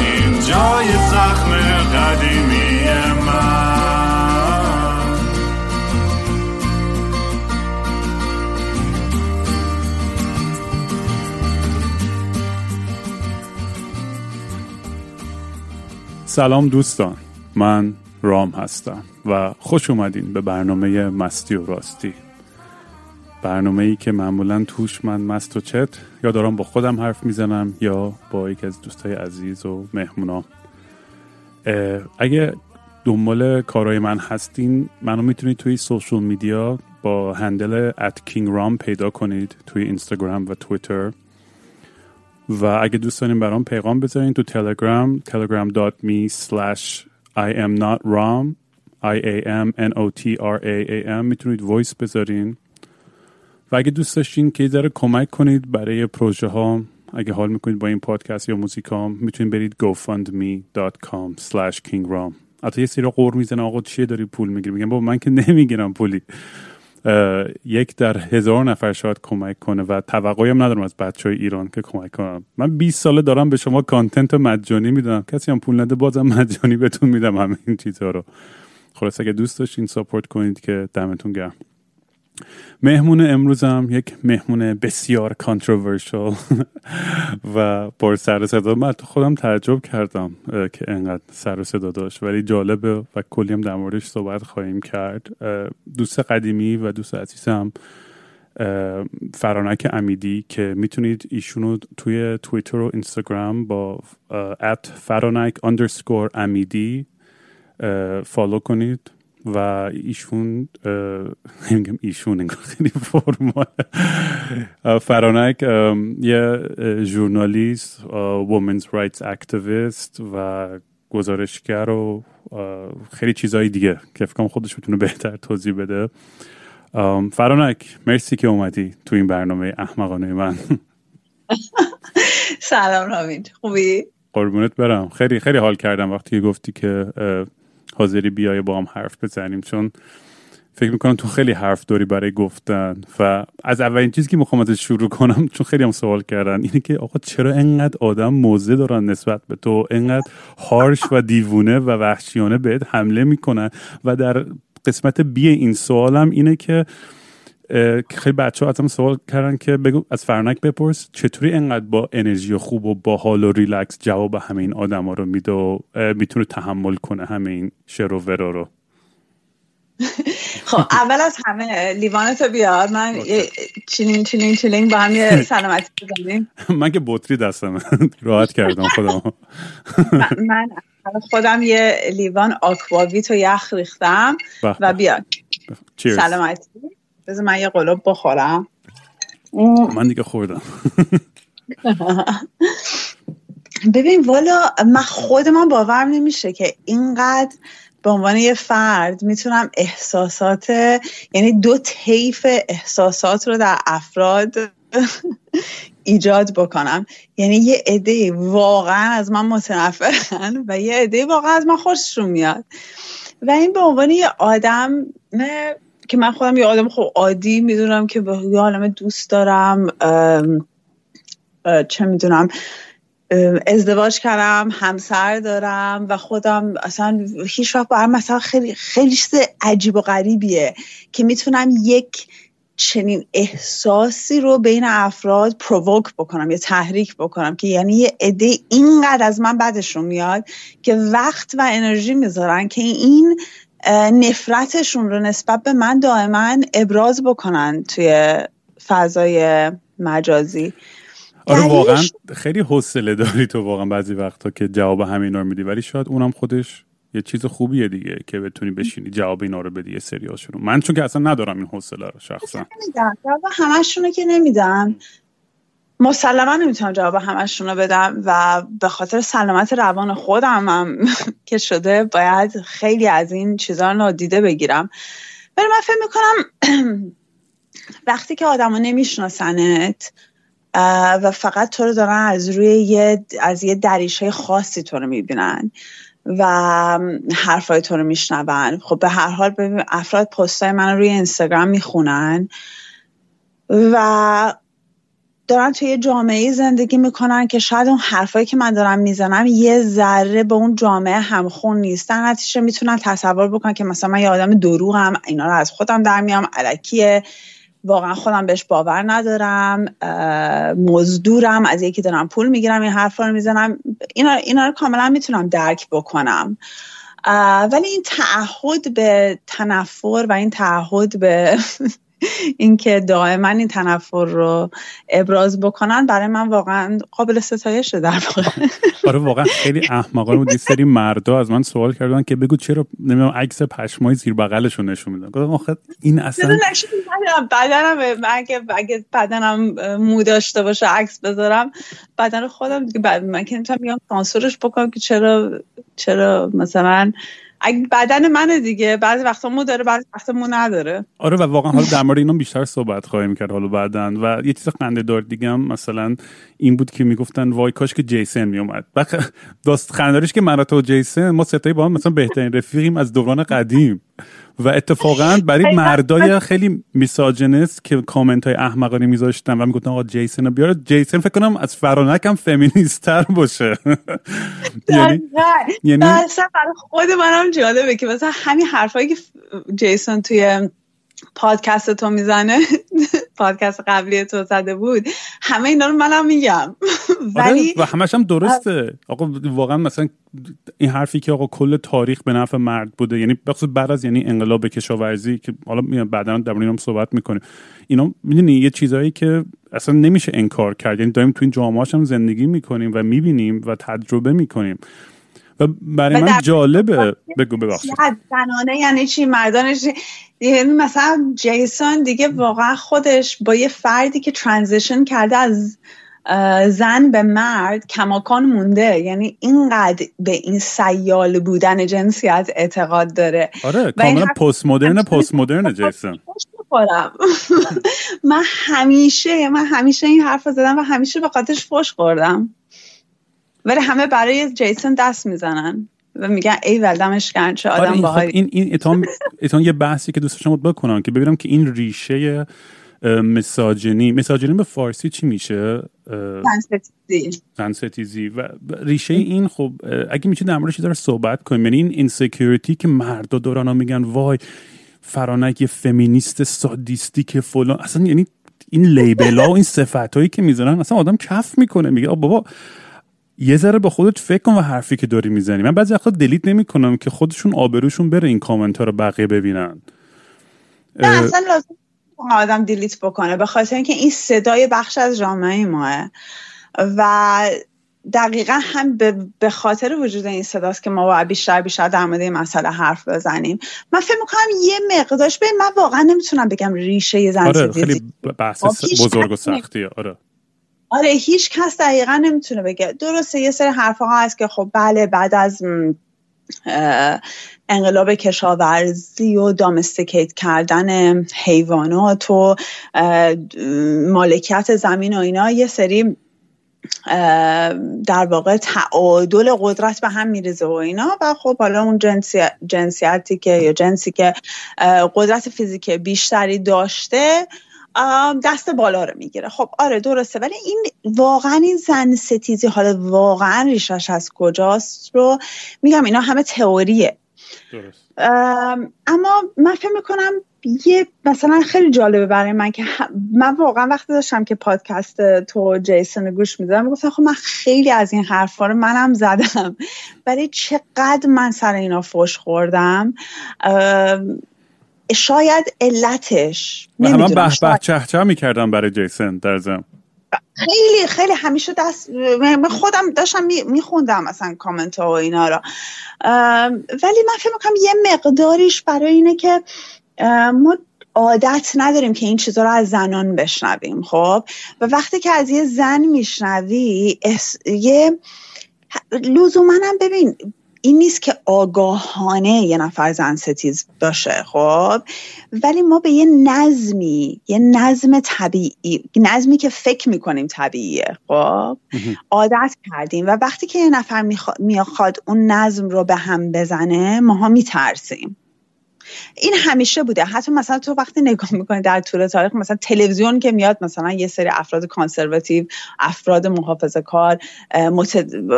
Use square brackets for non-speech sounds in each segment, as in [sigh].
این جای زخم سلام دوستان. من رام هستم و خوش اومدین به برنامه مستی و راستی. برنامه ای که معمولا توش من مست و چت یا دارم با خودم حرف می‌زنم یا با یکی از دوستای عزیز و مهمونام اگه دنبال کارهای من هستین منو می‌تونید توی social media با handle at kingram پیدا کنید توی اینستاگرام و تویتر. و اگه دوست دارین برام پیغام بذارین تو تلگرام telegram.me slash I am not ram I A M N O T R A A M. می‌تونید voice بذارین. و اگه دوست داشتین که ذره کمک کنید برای پروژه ها اگه حال می‌کنید با این پادکست یا موزیک ها می‌تونید برید gofundme.com slash kingram حتی یه سری قور می‌زنه آقا چیه داری پول می‌گیری؟ میگم بابا من که نمی‌گیرم پولی. یک در هزار نفر شاید کمک کنه و توقعی هم ندارم از بچه های ایران که کمک کنم من 20 ساله دارم به شما کانتنت مجانی میدم. کسی هم پول نده بازم مجانی بهتون میدم همه این چیزها رو. خلاص اگه دوست داشتین ساپورت کنید که دمتون گرم. مهمون امروزم یک مهمون بسیار کانتروورشال [laughs] و پر سر صدا. من تو خودم تعجب کردم که انقدر سر صدا داشت. ولی جالبه و کلی هم در موردش صحبت خواهیم کرد. دوست قدیمی و دوست عزیزم فرانک امیدی که می‌تونید ایشونو توی توییتر و اینستاگرام با at فرانک underscore امیدی فالو کنید. و ایشون نمیگم ایشون انگار خیلی formal فرانک یه journalist women's rights activist و گزارشگر و خیلی چیزهای دیگه که فکرم خودش بتونه بهتر توضیح بده. فرانک مرسی که اومدی تو این برنامه احمقانه من. [laughs] سلام رامین خوبی؟ قربونت برم. خیلی خیلی حال کردم وقتی که گفتی که حاضری بیای با هم حرف بزنیم چون فکر می‌کنم تو خیلی حرف داری برای گفتن و از اولین چیزی که می‌خوام ازش شروع کنم چون خیلی هم سوال کردن اینه که آقا چرا انقدر آدم موزه دارن نسبت به تو؟ انقدر هارش و دیوونه و وحشیانه بهت حمله می‌کنن؟ و در قسمت بی این سوالم اینه که خیلی بچه ها ازم سوال کردن که بگو از فرانک بپرس چطوری انقدر با انرژی خوب و با حال و ریلکس جواب همه این آدم ها رو میده و می‌تونه تحمل کنه همه این شر و ورا رو؟ [laughs] خب اول از همه لیوانتو بیار. من چلینگ چلینگ چلینگ با هم یه [laughs] سلامتی بزنیم [laughs] من که بطری دستم راحت کردم خودم من خودم یه لیوان آکواویت و یخ ریختم و بیار. سلامتی. بذار من یه قلوب بخورم. من دیگه خوردم. [laughs] ببین والا من خود من باورم نمیشه که اینقدر به عنوان یه فرد می‌تونم احساسات یعنی دو طیف احساسات رو در افراد [laughs] ایجاد بکنم. یعنی یه عده واقعا از من متنفرن و یه عده واقعا از من خوششون میاد. و این به عنوان یه آدم که من خودم یه آدم خب عادی می‌دونم که به یه عالم دوست دارم چه می‌دونم ازدواج کردم همسر دارم و خودم اصلا هیچ وقت برام مثلا خیلی خیلی چیز عجیب و غریبیه که می‌تونم یک چنین احساسی رو بین افراد پرووک بکنم یا تحریک بکنم که یعنی یه عده اینقدر از من بعدشون میاد که وقت و انرژی می‌ذارن که این نفرتشون رو نسبت به من دائما ابراز بکنن توی فضای مجازی. آره واقعا خیلی حوصله داری تو واقعا بعضی وقتا که جواب همین رو میدی. ولی شاید اونم خودش یه چیز خوبیه دیگه که بتونی بشینی جواب اینا رو بدی یه سریاشون من چون که اصلا ندارم این حوصله رو شخصا. جواب همشون که نمیدم. مسلما نمی‌تونم جواب همشون رو بدم و به خاطر سلامت روان خودم هم [laughs] که شده باید خیلی از این چیزها رو نادیده بگیرم. ولی من فکر می‌کنم [clears throat] وقتی که آدما نمیشناسنت و فقط تو رو دارن از روی یه از یه دریشه خاصی تو رو می‌بینن و حرفای تو رو میشنون. خب به هر حال ببین افراد پستای من روی اینستاگرام می‌خونن و دارن توی جامعه زندگی می‌کنن که شاید اون حرفایی که من دارم می‌زنم یه ذره به اون جامعه همخون نیست در نتیجه می‌تونن تصور بکنن که مثلا من یه آدم دروغم اینا رو از خودم در میام علکیه. واقعا خودم بهش باور ندارم مزدورم از یکی دارم پول می‌گیرم این حرفا رو می‌زنم. اینا, اینا رو کاملا می‌تونم درک بکنم. ولی این تعهد به تنفر و این تعهد به [laughs] اینکه دائما این تنفر رو ابراز بکنن برای من واقعا قابل ستایشه در واقع. آره واقعا خیلی احمقانه بود. سری مردا از من سوال کردن که بگو چرا نمی‌دونم عکس پشمای زیر بغلشون نشون میدن. گفتم آخه این اصلا بدنم اگه اگه بدنم مو داشته باشه عکس بذارم بدن خودم دیگه بعد من که نمی‌تونم میام سانسورش بکنم که چرا چرا مثلا بدن منه دیگه. بعضی وقتا مو داره بعضی وقتا مو نداره. آره و واقعا حالا در مورد اینا بیشتر صحبت خواهیم کرد حالا بعدن و یه چیز خنده دار دیگه هم مثلا این بود که می‌گفتن وای کاش که جیسن میومد داست خندارش که من و جیسن ما ستایی با هم مثلا بهترین رفیقیم از دوران قدیم. و اتفاقا برای مردای خیلی میساجنست که کامنت های احمقانه میذاشتن و می‌گفتن آقا جیسن رو بیاره جیسن فکر کنم از فرانک هم فمینیستر باشه یعنی یعنی برای خود منم جالبه که مثلا همین حرفایی که جیسون توی پادکست تو می‌زنه پادکست قبلی تو زده بود. همه اینا رو منم میگم. [laughs] آره، ولی و همش هم درسته. آقا واقعا مثلا این حرفی که آقا کل تاریخ به نفع مرد بوده یعنی بخصوص بعد از یعنی انقلاب کشاورزی که حالا بعدا در هم صحبت می‌کنیم. اینا می‌دونی یه چیزهایی که اصلا نمیشه انکار کرد. یعنی داریم تو این جامعه هم زندگی می‌کنیم و می‌بینیم و تجربه می‌کنیم. و برای من جالبه. بگو ببخشید. زنانه یعنی چی؟ مردانش یعنی مثلا جیسون دیگه واقعا خودش با یه فردی که ترانزیشن کرده از زن به مرد کماکان مونده. یعنی اینقدر به این سیال بودن جنسیت اعتقاد داره. آره کاملا پست مدرن پست مدرن جیسون. [laughs] من همیشه من همیشه این حرف زدم و همیشه به خاطرش فوش خوردم. ولی همه برای جیسون دست می‌زنن و میگن ای ولدمش کن چه آدم آره خب این این اتام یه بحثی که دوست بود بکنم که ببینم که این ریشه مساجنی مساجنی به فارسی چی میشه؟ سنستیزی و ریشه این خب اگه میشه در موردش صحبت کنیم یعنی این اینسکیوریتی که مردا دوران میگن وای فرانک یه فمینیست سادیستی که فلان. اصلا یعنی این لیبل ها و این صفت هایی که می‌زنن اصلا آدم کف می‌کنه میگه بابا یه ذره به خودت فکر کن و حرفی که داری می‌زنی. من بعضی وقتا دلیت نمی‌کنم که خودشون آبروشون بره این کامنت ها رو بقیه ببینن. نه اصلا لازم آدم دیلیت بکنه به خاطر اینکه این صدای بخش از جامعه ماه. و دقیقا هم به خاطر وجود این صداست که ما باید بیشتر بیشتر در مورد این مسئله حرف بزنیم. من فکر می‌کنم یه مقدارش به من واقعا نمی‌تونم بگم ریشه زن آره خیلی بحث خب، بزرگ و سختیه. آره. آره هیچ کس دقیقا نمی‌تونه بگه. درسته یه سری حرف ها هست که خب بله بعد از انقلاب کشاورزی و دامستیکیت کردن حیوانات و مالکیت زمین و اینا یه سری در واقع تعادل قدرت به هم میریزه و اینا. و خب حالا اون جنسیتی که یا جنسی که قدرت فیزیک بیشتری داشته دست بالا رو می‌گیره. خب آره درسته. ولی این واقعا این زن ستیزی حالا واقعا ریشش از کجاست رو میگم اینا همه تئوریه. درست. اما من فکر می‌کنم یه مثلا خیلی جالبه برای من که من واقعا وقتی داشتم که پادکست تو جیسون گوش می‌دادم گفتم خب من خیلی از این حرفا رو منم زدم. [laughs] ولی چقدر من سر اینا فوش خوردم؟ شاید علتش و همه به به چه چه می‌کردم برای جیسن در زم؟ خیلی خیلی همیشه دست من خودم داشتم میخوندم مثلا کامنت ها و اینا را. ولی من فکر می‌کنم یه مقداریش برای اینه که ما عادت نداریم که این چیزها رو از زنان بشنویم خب؟ و وقتی که از یه زن میشنوی یه لزوما هم ببین این نیست که آگاهانه یه نفر زن ستیز باشه خب؟ ولی ما به یه نظمی یه نظم طبیعی نظمی که فکر می‌کنیم طبیعیه خب؟ عادت کردیم و وقتی که یه نفر می‌خواد اون نظم رو به هم بزنه ماها میترسیم. این همیشه بوده. حتی مثلا تو وقتی نگاه می‌کنی در طول تاریخ مثلا تلویزیون که میاد مثلا یه سری افراد کانسرواتیو افراد محافظه کار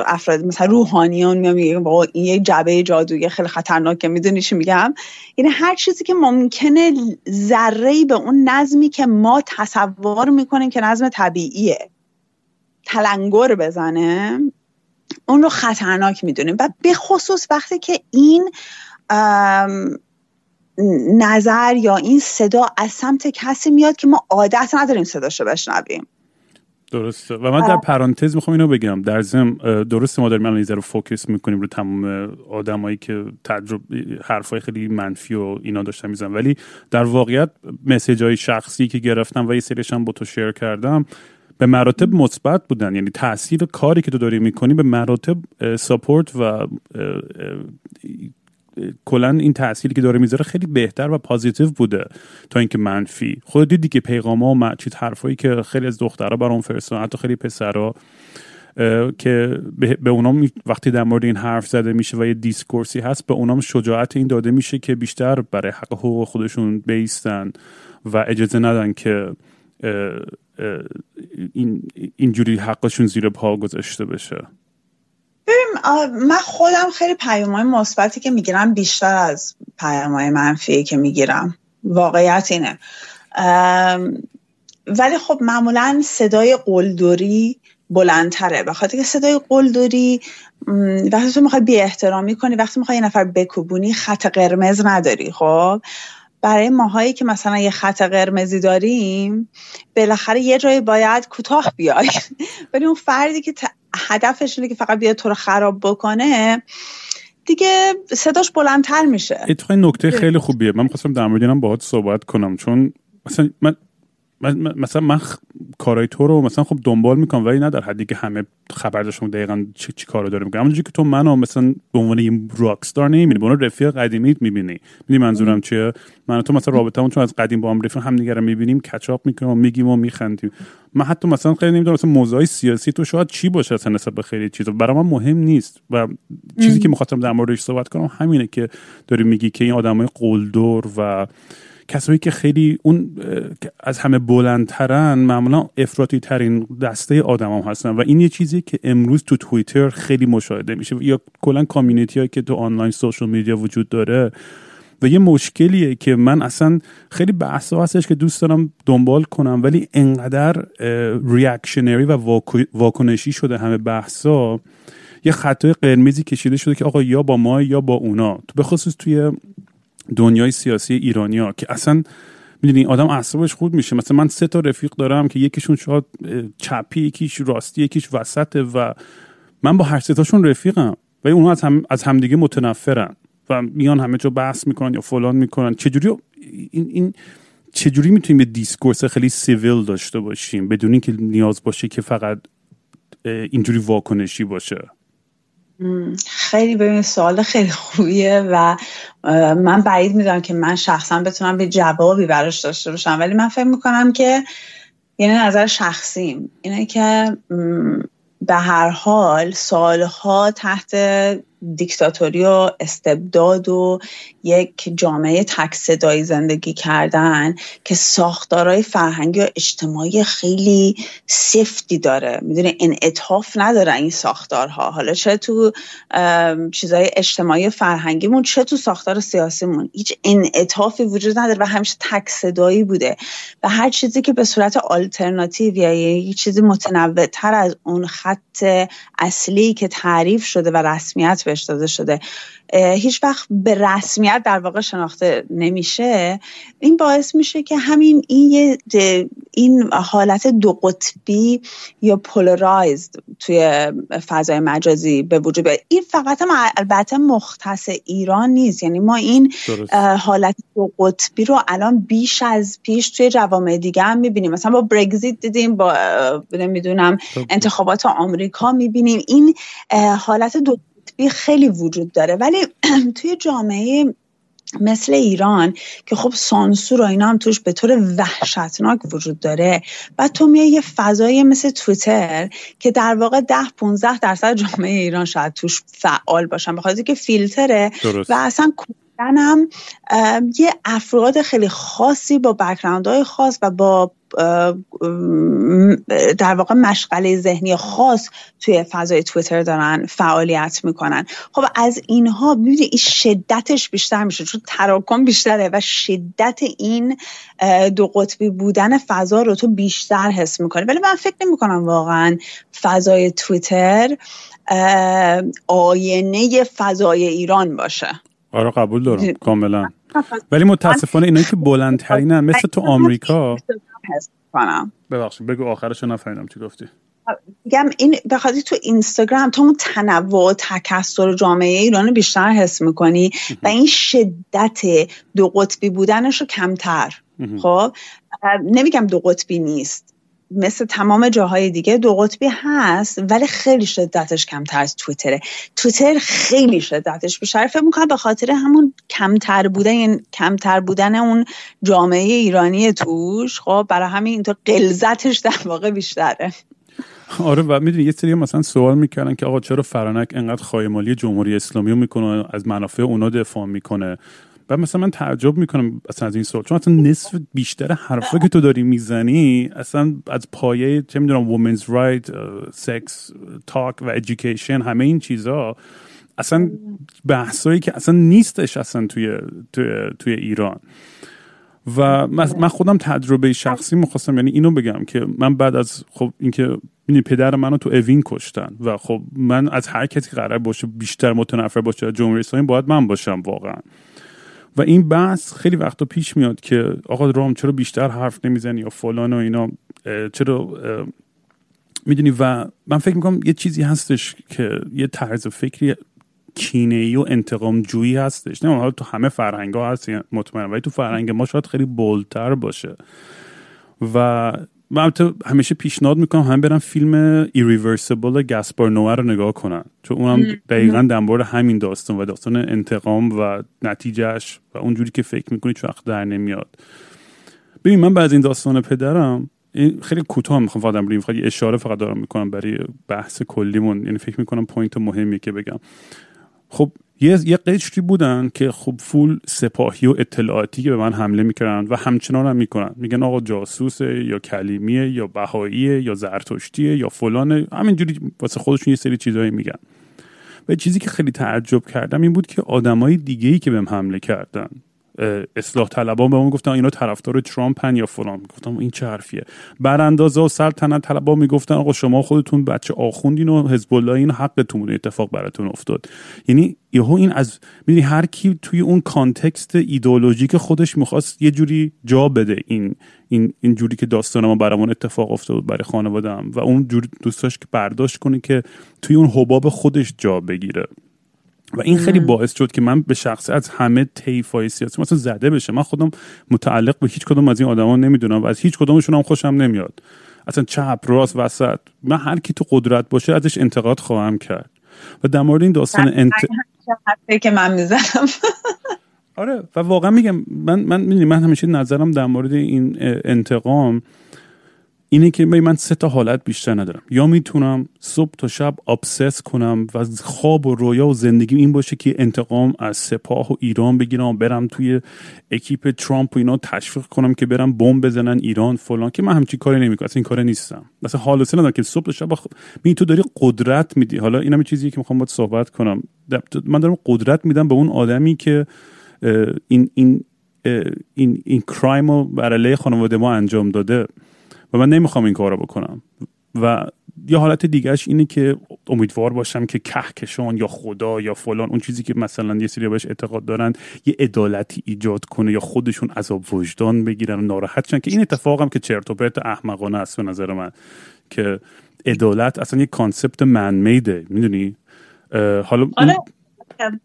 افراد مثلا روحانیان میان میگه با این یه جبه جادویی خیلی خطرناکه می‌دونی چی میگم؟ یعنی هر چیزی که ممکنه ذره به اون نظمی که ما تصور می‌کنیم که نظم طبیعیه تلنگر بزنه اون رو خطرناک می‌دونیم. و به خصوص وقتی که این نظر یا این صدا از سمت کسی میاد که ما عادت نداریم صداشو بشنویم. درسته. و من در پرانتز می‌خوام اینو بگم. در ضمن درسته ما داریم الان رو فوکس می‌کنیم رو تمام آدمایی که تجربه حرفای خیلی منفی و اینا داشتن میزن ولی در واقعیت مسیج های شخصی که گرفتم و یه سریش هم با تو شیر کردم به مراتب مثبت بودن. یعنی تاثیر کاری که تو داری می‌کنی به مراتب ساپورت و کلا این تأثیری که داره می‌ذاره خیلی بهتر و پازیتیو بوده تا اینکه منفی. خود دیدی که پیغام ها و چیز حرفایی که خیلی از دخترها برام فرستادن حتی خیلی پسرها که به اونام وقتی در مورد این حرف زده میشه و یه دیسکورسی هست به اونام شجاعت این داده میشه که بیشتر برای حق حقوق خودشون بیستن و اجازه ندن که این اینجوری حقشون زیر پا گذاشته بشه. من خودم خیلی پیام های مثبتی که می‌گیرم بیشتر از پیام های منفی که می‌گیرم. واقعیت اینه. ولی خب معمولا صدای قلدری بلندتره. بخاطر که صدای قلدری وقتی تو می‌خوای بی احترامی کنی وقتی می‌خوای یه نفر بکوبونی خط قرمز نداری خب؟ برای ماهایی که مثلا یه خط قرمزی داریم بالاخره یه جایی باید کوتاه بیای. [laughs] ولی اون فردی که هدفش اینه که فقط بیاد تو رو خراب بکنه دیگه صداش بلندتر میشه. اتفاقی نکته خیلی خوبیه. من می‌خواستم در مورد اینم باهات صحبت کنم چون مثلا من مثلا من کارای تو رو مثلا خب دنبال می‌کنم ولی نه در حدی که همه خبر داشتم دقیقا چی, چی کارو داره می‌کنم همونجوری که تو منو مثلا به عنوان یه راکستار نمی‌بینی به عنوان رفیق قدیمیت می‌بینی. می‌دونی منظورم چیه؟ من تو مثلا رابطمون چون از قدیم با هم رفیق هم دیگه می‌بینیم کچاپ می‌کنیم و میگیم و میخندیم. من حتی مثلا خیلی نمی‌دونم مثلا موضوعی سیاسی تو شاید چی باشه اصلا نسبت به خیلی چیزا. برای من مهم نیست. و چیزی که می‌خواستم در موردش صحبت کنم همینه که داری میگی که این آدمای قلدر و کسایی که خیلی اون از همه بلندترن معمولا افراطی ترین دسته آدم هم هستن. و این یه چیزی که امروز تو توییتر خیلی مشاهده میشه. یا کلا community هایی که تو online social media وجود داره. و یه مشکلیه که من اصلا خیلی بحث هستش که دوست دارم دنبال کنم. ولی انقدر reactionary و واکنشی شده همه بحثا. یه خط‌های قرمزی کشیده شده که آقا یا با ما یا با اونا. تو به خصوص توی دنیای سیاسی ایرانیا که اصلا می‌دونی آدم اعصابش خورد میشه. مثلا من سه تا رفیق دارم که یکیشون شاید چپی یکیش راستی یکیش وسطه و من با هر تاشون رفیقم و اونها از هم از همدیگه متنفرن و میان همه جا بحث می‌کنن یا فلان می‌کنن. چجوری این این چجوری می‌تونیم یه discourse خیلی civil داشته باشیم بدون اینکه نیاز باشه که فقط اینجوری واکنشی باشه؟ خیلی ببین سوال خیلی خوبیه و من بعید می‌دونم که من شخصا بتونم به جوابی براش داشته باشم. ولی من فکر می‌کنم که یعنی نظر شخصیم. اینه که به هر حال سالها تحت دیکتاتوری و استبداد و یک جامعه تک زندگی کردن که ساختارهای فرهنگی و اجتماعی خیلی سفتی داره. می‌دونی انعطاف نداره این ساختارها. حالا چه تو چیزهای اجتماعی فرهنگیمون چه تو ساختار سیاسیمون. هیچ انعطافی وجود نداره و همیشه تک صدایی بوده. و هر چیزی که به صورت آلترناتیو یا یک چیزی متنوع تر از اون خط اصلی که تعریف شده و رسمیت بهش داده شده. هیچ وقت به رسمیت در واقع شناخته نمیشه. این باعث میشه که همین این این حالت دو قطبی یا پولارایزد توی فضای مجازی به وجود بیاد. این فقط هم البته مختص ایران نیست. یعنی ما این حالت دو قطبی رو الان بیش از پیش توی جوامع دیگه هم می‌بینیم. مثلا با برگزیت دیدیم با نمی‌دونم انتخابات آمریکا می‌بینیم. این حالت دو قطبی خیلی وجود داره. ولی [clears throat] توی جامعه مثل ایران که خب سانسور و اینا هم توش به طور وحشتناک وجود داره و تو میای یه فضایی مثل تویتر که در واقع ده 15 درصد جامعه ایران شاید توش فعال باشن بخاطر که فیلتره و اصلا هم یه افراد خیلی خاصی با های خاص و با در واقع مشغله ذهنی خاص توی فضای تویتر دارن فعالیت می‌کنن. خب از اینها ببینید این شدتش بیشتر میشه چون تراکم بیشتره و شدت این دو قطبی بودن فضا رو تو بیشتر حس می‌کنه ولی من فکر نمی‌کنم واقعا فضای تویتر آینه فضای ایران باشه. آره قبول دارم کاملا. ولی متاسفانه اینایی که بلندترینن مثل تو آمریکا [laughs] ببخشید بگو آخرش نفهمیدم چی گفتی. میگم این بخاطر تو اینستاگرام تو اون تنوع و تکثر جامعه ایران رو بیشتر حس می‌کنی و این شدت دو قطبی بودنش رو کمتر. خب؟ نمیگم دو قطبی نیست. مثل تمام جاهای دیگه دو قطبی هست ولی خیلی شدتش کمتر از تویتره. تویتر خیلی شدتش بیشتر فکر می‌کنم به خاطر همون کمتر بودن یعنی کمتر بودن اون جامعه ایرانی توش خب برای همین اینطور قلزتش در واقع بیشتره. آره و می‌دونی یه سری مثلا سوال می‌کردن که آقا چرا فرانک انقدر خایه‌مالی جمهوری اسلامی رو می‌کنه از منافع اونا دفاع می‌کنه؟ و مثلا من تعجب می‌کنم اصلا از این سوال چون اصلا نصف بیشتر حرفا که تو داری می‌زنی اصلا از پایه چه می‌دونم women's rights sex talk و education همه این چیزا اصلا بحثایی که اصلا نیستش اصلا توی توی, توی ایران. و من خودم تجربه شخصی می‌خواستم یعنی اینو بگم که من بعد از خب اینکه بینی پدر منو تو اوین کشتن و خب من از هر کسی قرار باشه بیشتر متنفر باشه جمهوری اسلامی باید من باشم واقعا. و این بحث خیلی وقتا پیش میاد که آقا رام چرا بیشتر حرف نمی‌زنی یا فلان و اینا چرا می‌دونی؟ و من فکر می‌کنم یه چیزی هستش که یه طرز فکری کینه ای و انتقام جویی هستش. نه حالا تو همه فرهنگ ها هست مطمئن ولی تو فرهنگ ما شاید خیلی بولتر باشه. و من همیشه پیشنهاد می‌کنم همه برن فیلم Irreversible گاسپار نوئه رو نگاه کنن. چون اونم دقیقا در همین داستان و داستان انتقام و نتیجهش و اونجوری که فکر می‌کنی هیچ‌وقت در نمیاد. ببین من بعد این داستان پدرم خیلی کوتاه می‌خوام فقط بریم فقط اشاره فقط دارم می‌کنم برای بحث کلیمون. یعنی فکر می‌کنم point مهمی که بگم. خب یه یه قشری بودن که خب full سپاهی و اطلاعاتی که به من حمله می‌کردن و همچنان هم می‌کنن. میگن آقا جاسوسه یا کلیمیه یا بهاییه یا زرتشتیه یا فلانه. همینجوری واسه خودشون یه سری چیزایی میگن. و چیزی که خیلی تعجب کردم این بود که آدمای دیگه ای که بهم حمله کردن اصلاح طلبان به ما گفتن اینا طرفدار ترامپن یا فلان. گفتم این چه حرفیه. براندازا و سلطنت طلبا می‌گفتن آقا شما خودتون بچه آخوندین و حزب الله این حقتون بود اتفاق براتون افتاد. یعنی یهو این از می‌دونی هر کی توی اون کانتکست ایدئولوژیک خودش می‌خواست یه جوری جا بده این این این جوری که داستان ما برامون اتفاق افتاد برای خانوادم و اون جوری دوستاش که برداشت کنه که توی اون حباب خودش جا بگیره. و این خیلی باعث شد که من به شخص از همه های سیاسی مثلا زده بشه من خودم متعلق به هیچ کدوم از این آدما نمی‌دونم و از هیچ کدومشون هم خوشم نمیاد. اصلا چپ راست وسط. من هر کی تو قدرت باشه ازش انتقاد خواهم کرد. و در مورد این داستان انت... که من می‌زنم. آره و واقعا میگم من من من همیشه نظرم در مورد این انتقام اینه که من سه تا حالت بیشتر ندارم. یا می‌تونم صبح تا شب ابسس کنم و خواب و رویا و زندگی این باشه که انتقام از سپاه و ایران بگیرم و برم توی اکیپ ترامپ و اینا تشویق کنم که برم بمب بزنن ایران فلان که من همچین کاری نمی‌کنم اصلا این کار نیستم. مثلا حال ندارم که صبح تا شب می تو داری قدرت میدی. حالا اینم چیزی که می‌خوام باید صحبت کنم. من دارم قدرت میدم به اون آدمی که این این این این crime رو برای خانواده ما انجام داده. و من نمی‌خوام این کار رو بکنم. و یه حالت دیگهش اینه که امیدوار باشم که کهکشان یا خدا یا فلان اون چیزی که مثلا یه سری بهش اعتقاد دارن یه عدالتی ایجاد کنه یا خودشون عذاب وجدان بگیرن و ناراحت شن. که این اتفاقم که چرت و پرت احمقانه است به نظر من. که عدالت اصلا یه concept man made ه می‌دونی حالا آره.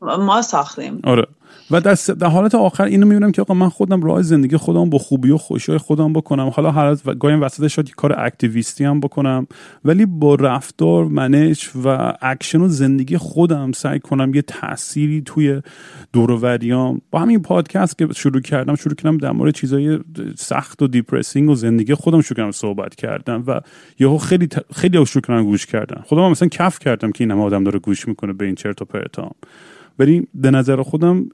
ما ساختیم. آره. و در, حالت آخر اینو می‌بینم که آقا من خودم راه زندگی خودم با خوبی و خوشی خودم بکنم. حالا هر گاهی وسط شاید کار activist ی هم بکنم. ولی با رفتار منش و اکشن و زندگی خودم سعی کنم یه تأثیری توی دوروریام با همین پادکست که شروع کردم شروع کردم در مورد چیزای سخت و depressing و زندگی خودم شروع کردم صحبت کردم و یهو خیلی. خیلی شروع کردم گوش کردن. خودم مثلا کف کردم که این آدم داره گوش می‌کنه به این چرت و پرتام. ولی به نظر خودم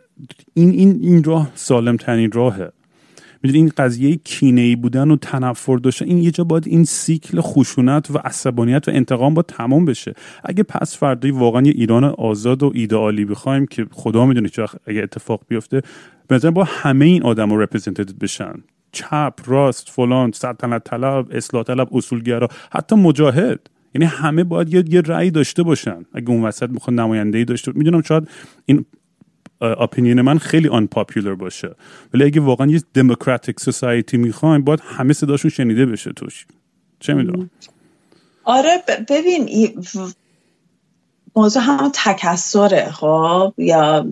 این این این راه سالم ترین راهه. می‌دونی این قضیه کینه ای بودن و تنفر داشتن این یه جا باید این سیکل خشونت و عصبانیت و انتقام با تمام بشه. اگه پس فردای واقعا یه ایران آزاد و ایدئالی بخوایم که خدا می‌دونه چه اگه اتفاق بیفته به نظر با همه این آدم رو رپرزنتیتد بشن. چپ راست فلان سلطنت طلب اصلاح طلب اصولگرا حتی مجاهد. یعنی همه باید یه, یه رأی داشته باشن. اگه اون وسط می‌خوان نماینده ای داشته می‌دونم شاید این اپینین من خیلی آن پاپولر باشه. ولی اگه واقعا یه دموکراتیک سوسایتی می‌خوایم باید همه صداشون شنیده بشه توش. چه می‌دونم؟ آره ببین موضوع هم تکسره خب یا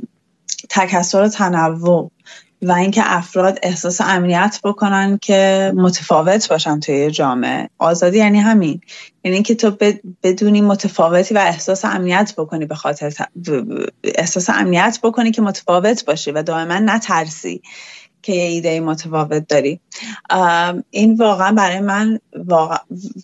تکسر تنوع. و اینکه افراد احساس امنیت بکنن که متفاوت باشن توی جامعه. آزادی یعنی همین. یعنی اینکه تو بدونی متفاوتی و احساس امنیت بکنی به خاطر احساس امنیت بکنی که متفاوت باشی و دائما نترسی که یه ایده متفاوت داری. این واقعا برای من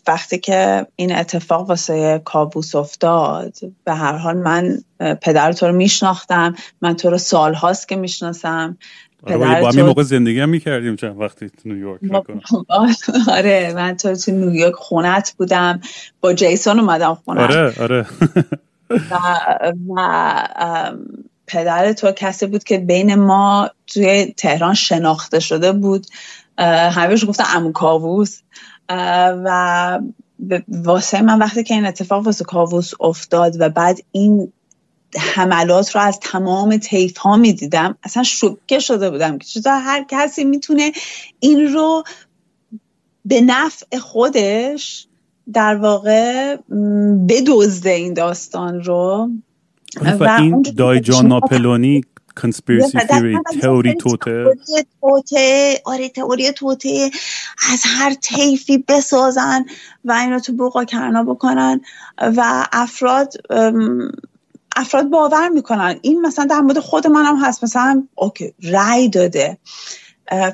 وقتی که این اتفاق واسه کابوس افتاد به هر حال من پدر تو رو میشناختم من تو رو سال هاست که می‌شناسم. آره با همین موقع زندگی هم می‌کردیم چند وقتی تو نیویورک [laughs] آره من تو تو نیویورک خونت بودم. با جیسون اومدم خونه آره آره. [laughs] و, و پدر تو کسی بود که بین ما توی تهران شناخته شده بود. همهش گفتن امو کاووس. و واسه من وقتی که این اتفاق واسه کاووس افتاد و بعد این حملات رو از تمام تیف ها می دیدم اصلا شوکه شده بودم که چطور هر کسی می‌تونه این رو به نفع خودش در واقع بدزده این داستان رو. آره، و, این دایجان ناپلونی کنسپیرسی تیوری تئوری توته. آره تئوری توته از هر تیفی بسازن و این رو تو بوقا کرنا بکنن و افراد افراد باور می‌کنن. این مثلا در مورد خود منم هست. مثلا اوکی رأی داده.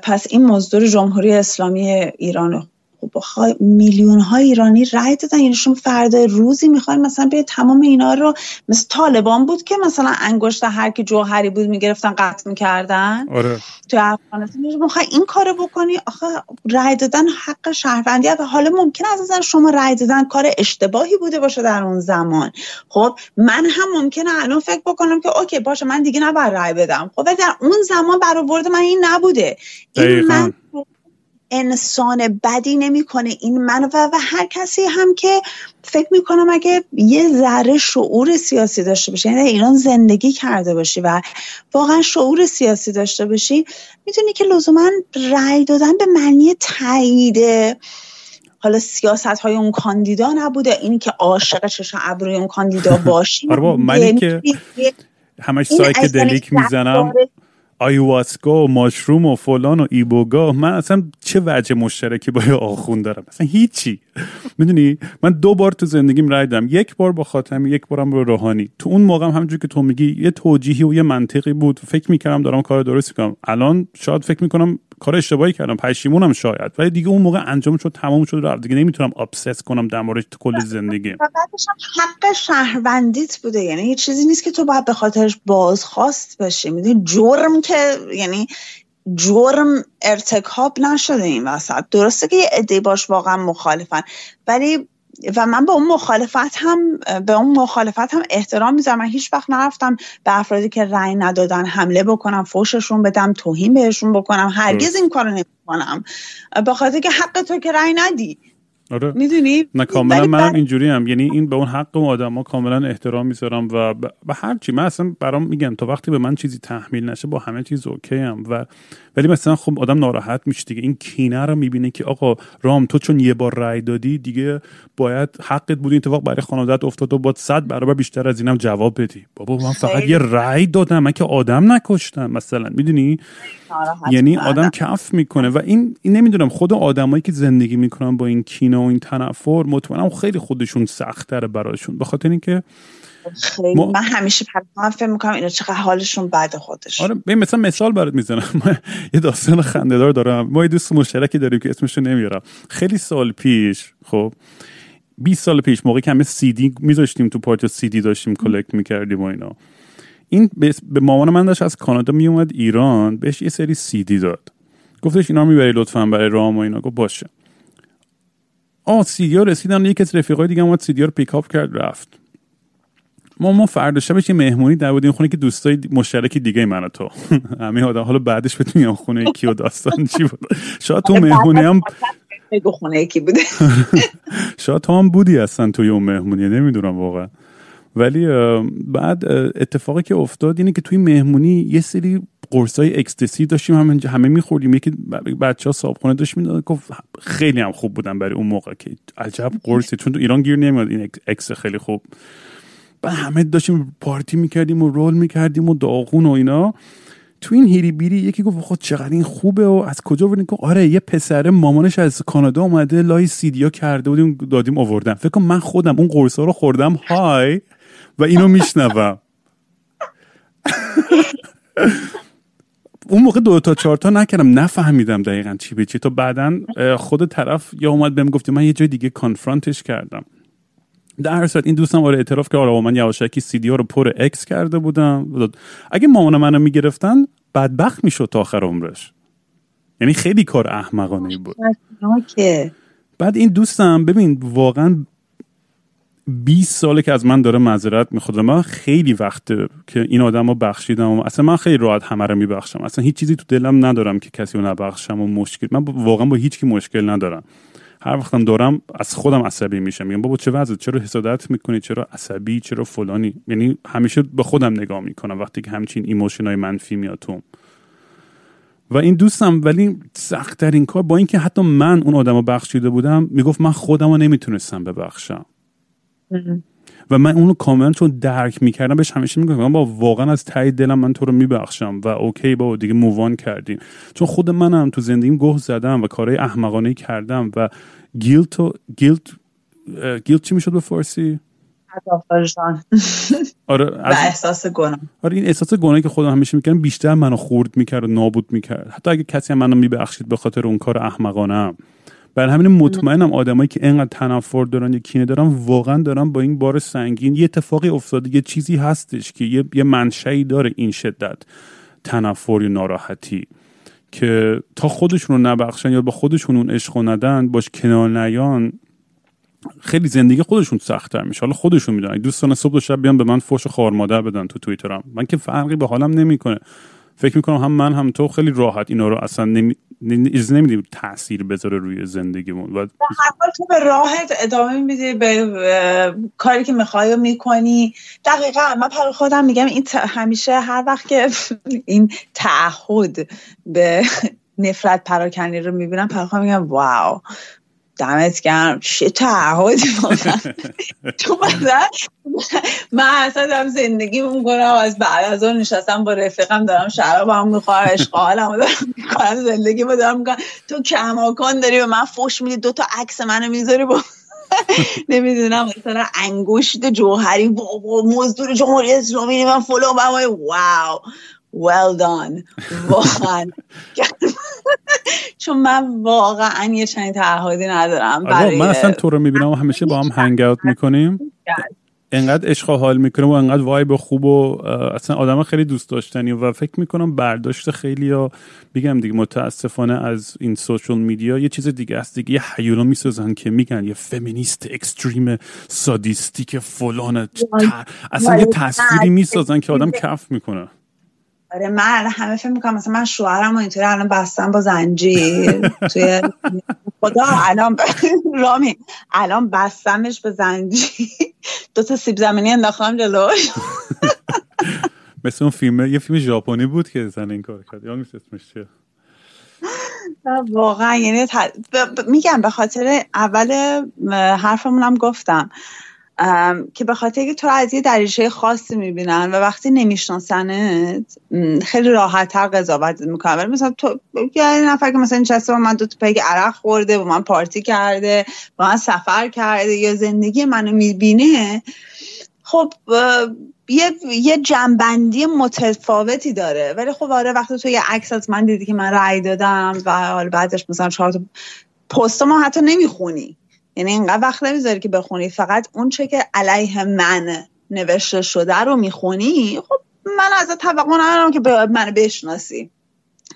پس این مزدور جمهوری اسلامی ایران خب میلیون های ایرانی رای دادن. یعنیشون فردا روزی می‌خوان مثلا به تمام اینا رو مثل طالبان بود که مثلا انگشت هر کی جوهری بود می‌گرفتن قطع می‌کردن. آره. تو افغانستان. می‌خوای این کارو بکنی؟ آخه رای دادن حق شهروندی و حالا ممکن از نظر شما رای دادن کار اشتباهی بوده باشه در اون زمان. خب من هم ممکنه الان فکر بکنم که اوکی باشه من دیگه نباید رای بدم. خب در اون زمان برآورد من این نبوده. این من انسان بدی نمی‌کنه. این من و, و هر کسی هم که فکر می‌کنم اگه یه ذره شعور سیاسی داشته باشی یعنی ایران زندگی کرده باشی و واقعا شعور سیاسی داشته باشی می‌تونی که لزوما رأی دادن به معنی تایید حالا سیاست های اون کاندیدا نبوده. اینی که عاشق چشم ابروی اون کاندیدا [laughs] باشی آره منی که همش psychedelic می‌زنم. ayahuasca و mushroom و فلان و iboga. من اصلا چه وجه مشترکی با آخوند دارم؟ اصلا هیچی. می‌دونی؟ من دو بار تو زندگیم رای یک بار با خاتمی یک بارم رو روحانی. تو اون موقع هم همونجور که تو میگی یه توجیهی و یه منطقی بود. فکر می‌کردم دارم کار درست کنم الان شاید فکر می‌کنم کار اشتباهی کردم. پشیمونم شاید. ولی دیگه اون موقع انجام شد تمام شد رو دیگه نمی‌تونم obsess کنم در مورد کل زندگی. حق شهروندیت بوده. یعنی یه چیزی نیست که تو باید به خاطرش بازخواست بشی. می‌دونی؟ جرم که یعنی جرم ارتکاب نشده این وسط. درسته که یه عده باش واقعا مخالفن. ولی و من به اون مخالفت هم به اون مخالفت هم احترام می‌ذارم. من هیچ وقت نرفتم به افرادی که رأی ندادن حمله بکنم فوششون بدم توهین بهشون بکنم. هرگز این کارو نمی‌کنم. به خاطر که حق تو که رأی ندی. آره. می‌دونی؟ نه کاملا منم اینجوری هم. یعنی این به اون حق اون آدم ها کاملا احترام می‌ذارم و به هر چی. من اصلا برام میگم تا وقتی به من چیزی تحمیل نشه با همه چیز اوکی هم و ولی مثلا خب آدم ناراحت میشه دیگه. این کینه رو می‌بینه که آقا رام تو چون یه بار رای دادی دیگه باید حقت بود اتفاق برای خانوادت افتاد و باید صد برابر بیشتر از اینم جواب بدی. بابا من فقط یه رای دادم. من که آدم نکشتم مثلا. می‌دونی؟ یعنی آدم کف می‌کنه و این, این نمی‌دونم خود آدمایی که زندگی می‌کنن با این کینه و این تنفر مطمئنم خیلی خودشون سختره براشون. به خاطر اینکه خیلی. من همیشه پرسان فکر می‌کنم اینا چقدر حالشون بعد خودش. آره ببین مثلا مثال برات می‌زنم. [laughs] یه داستان خندهدار دارم. ما یه دوست مشترکی داریم که اسمش رو نمیارم. خیلی سال پیش خب 20 سال پیش موقع که همه سی دی میذاشتیم تو پارتی سی دی داشتیم کلکت می‌کردیم و اینا. این به مامان من داشت از کانادا میومد ایران بهش یه سری سی دی داد. گفتش اینا می‌بری لطفا برای رام و اینا. گفت باشه. آه سی ها رسیدن. یکی از رفیقای دیگه اومد سی رو پیک اپ کرد رفت. ما ما فردا شبش یه مهمونی در بودیم خونه که دوستای مشترکی دیگه من و تو. [laughs] همه آدم حالا بعدش بتونیم خونه کی و داستان چی بود. شاید تو مهمونی هم خونه کی بوده. [laughs] شاید تو هم بودی اصلا توی اون مهمونی. نمی‌دونم واقعا. ولی بعد اتفاقی که افتاد اینه که توی مهمونی یه سری قرصای ecstasy داشتیم همه همه میخوردیم. یکی بچه ها صابخونه داشت می‌داد گفت خیلی هم خوب بودن برای اون موقع که عجب قرصی. چون تو ایران گیر نمیاد این اکس خیلی خوب. بعد همه داشتیم پارتی می‌کردیم و roll می‌کردیم و داغون و اینا. تو این هیری بیری یکی گفت خود چقدر این خوبه و از کجا بودین که آره یه پسر مامانش از کانادا اومده لای سیدیا کرده بودیم دادیم آوردم فکر کنم من خودم اون قرصا رو خوردم. high و اینو میشنوم. اون موقع دو تا چهار تا نکردم نفهمیدم دقیقا چی به چی. تا بعدا خود طرف یا اومد بهم گفت من یه جای دیگه کانفرانتش کردم. در هر صورت این دوستم آره اعتراف که آره من یواشکی سی دی رو پر اکس کرده بودم. اگه مامان منو می‌گرفتن بدبخت می‌شد تا آخر عمرش. یعنی خیلی کار احمقانه بود. بعد این دوستم ببین واقعا 20 ساله که از من داره معذرت می‌خواد من خیلی وقته که این آدم رو بخشیدم اصلا من خیلی راحت همه رو میبخشم. اصلا هیچ چیزی تو دلم ندارم که کسی رو نبخشم و مشکل. من واقعا با هیچ کی مشکل ندارم. هر وقتم دارم از خودم عصبی میشم. میگم بابا چه وضعه چرا حسادت می‌کنی؟ چرا عصبی؟ چرا فلانی؟ یعنی همیشه به خودم نگاه می‌کنم وقتی که همچین emotion های منفی میاد تو. و این دوستم ولی سخت در این کار با اینکه حتی من اون آدم رو بخشیده بودم می‌گفت من خودم رو نمی‌تونستم ببخشم. و من اونو کاملا چون درک می‌کردم بهش همیشه میگم با واقعا از ته دلم من تو رو میبخشم. و اوکی با دیگه مووان کردیم. چون خود منم تو زندگیم گوه زدم و کارهای احمقانه کردم و گیلت و گیلت گیلت چی می‌شد به فارسی؟ آره [laughs] از... احساس گناه. آره این احساس گناهی که خودم همیشه می‌کردم بیشتر منو خورد می‌کرد و نابود می‌کرد. حتی اگه کسی هم منو میبخشید به خاطر اون کار احمقانه بر همین مطمئنم آدمایی که اینقدر تنفر دارن یا کینه دارن واقعا دارن با این بار سنگین. یه اتفاقی افتاده یه چیزی هستش که یه, یه منشأی داره این شدت تنفر یا ناراحتی که تا خودشون رو نبخشن یا با خودشون اون عشق ندن باش کنار نیان خیلی زندگی خودشون سختتر میشه. حالا خودشون می‌دونن. دوستان صبح و شب بیان به من فوش خار مادر بدن تو توییترم. من که فرقی به حالم نمی‌کنه. فکر می‌کنم هم من هم تو خیلی راحت اینا رو اصلا نمی... نمیدیم تاثیر بذاره روی زندگیمون و تو به راحت ادامه میدی به کاری که می‌خوای می‌کنی. دقیقا من پر خودم میگم این همیشه هر وقت که [laughs] این تعهد به [laughs] نفرت پراکنی رو می‌بینم پر میگم واو. دمت گرم. چه تعهدی تو مثلا من اصلا دارم زندگی می‌کنم از بعد از اون نشستم با رفیقم دارم شراب هم می‌خوام حالم دارم می‌کنم زندگی دارم می‌کنم. تو کماکان داری به من فوش میدی دو تا عکس منو می‌ذاری با نمی‌دونم مثلا انگشت جوهری با مزدور جمهوری اسلامی من فلو واو well done. واقعا. چون من واقعا یه چنین تعهدی ندارم برای من اصلا تو رو می‌بینم و همیشه با هم هنگ اوت می‌کنیم. انقدر عشق و حال می‌کنم و انقدر وایب خوب و اصلا آدم خیلی دوست داشتنی و فکر می‌کنم برداشت خیلی یا بگم دیگه متاسفانه از این سوشال میدیا یه چیز دیگه است. دیگه یه حیولا می‌سازن که میگن یه فمینیست اکستریم سادیستیک فلان اصلا یه تصویری می‌سازن که آدم کف می‌کنه. آره من همه فکر می‌کنم مثلا من شوهرم و اینطوری الان بستم با زنجیر توی [laughs] خدا الان [laughs] رامی الان بستمش به زنجیر. دو تا سیب زمینی انداختم جلوش. [laughs] مثل اون فیلم یه فیلم ژاپنی بود که زن این کار کرد. یا اسمش چیه. واقعا یعنی میگم به خاطر اول حرفمونم گفتم. که به خاطر که تو از یه دریچه خاصی می‌بینن و وقتی نمیشناسنت خیلی راحتتر قضاوت می‌کنن. ولی مثلا تو یه نفر که مثلا نشسته با من دو تا پیگ عرق خورده با من پارتی کرده با من سفر کرده یا زندگی منو می‌بینه خب یه یه جنبندی متفاوتی داره. ولی خب آره وقتی تو یه عکس از من دیدی که من رأی دادم و حالا بعدش مثلا چهار تا پست ما حتی نمی‌خونی. یعنی اینقدر وقت نمی‌ذاری که بخونی. فقط اون چه که علیه من نوشته شده رو می‌خونی خب من از توقع ندارم که منو بشناسی.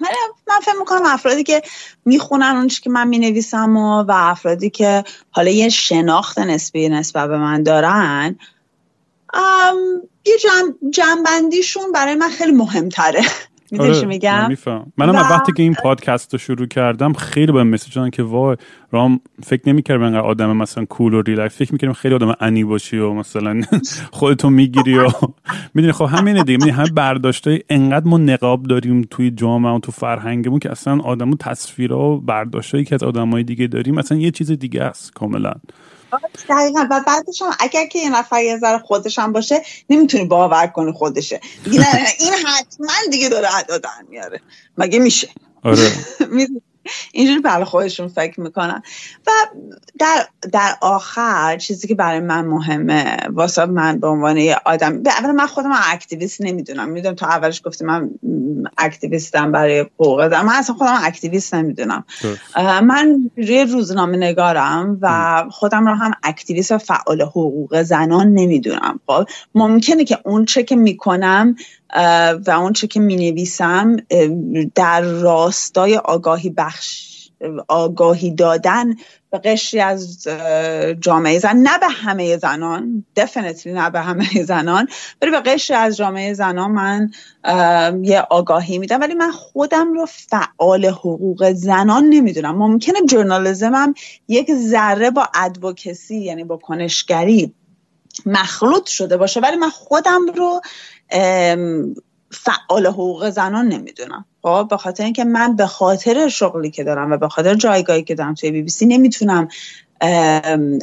ولی من فکر می‌کنم افرادی که می‌خونن اون که من می‌نویسم و, و افرادی که حالا یه شناخت نسبی نسبت به من دارن یه جنبندیشون برای من خیلی مهمتره. آره، میگم؟ منم وقتی که این پادکست رو شروع کردم خیلی به مسیج که وای رام فکر نمی‌کردم انقدر آدم مثلا کول و ریلکس فکر می‌کردم خیلی آدم انی باشی و مثلا [laughs] خودتو می‌گیری و [laughs] می‌دونی خب همینه دیگه. می‌دونی همه برداشته انقدر ما نقاب داریم توی جامعه و تو فرهنگمون که اصلا آدمو تصویرها و برداشتایی که از آدمای دیگه داریم مثلا یه چیز دیگه است کاملا. دقیقا. و بعدش هم اگر که یه نفر یه ذره خودش هم باشه نمی‌تونی باور کنی خودشه. این حتما دیگه داره ادا میاره. مگه میشه؟ آره. [laughs] اینجوری برای خودشون فکر می‌کنن. و در, در آخر چیزی که برای من مهمه واسه من به عنوان یه آدم به اول من خودم activist نمی‌دونم. می‌دونم تا اولش گفتی من activist م برای حقوق من اصلا خودم activist نمی‌دونم. من روی روزنامه نگارم و خودم رو هم activist و فعال حقوق زنان نمی‌دونم. خب ممکنه که اون چه که می‌کنم و اون چه که می نویسم در راستای آگاهی بخش آگاهی دادن به قشری از جامعه زن نه به همه زنان دفنیتلی نه به همه زنان ولی به قشری از جامعه زنان من یه آگاهی میدم. ولی من خودم رو فعال حقوق زنان نمی‌دونم. ممکنه جورنالیزمم یک ذره با ادوکسی یعنی با کنشگری مخلوط شده باشه ولی من خودم رو فعال حقوق زنان نمی‌دونم. خب به خاطر اینکه من به خاطر شغلی که دارم و به خاطر جایگاهی که دارم توی بی بی سی نمی‌تونم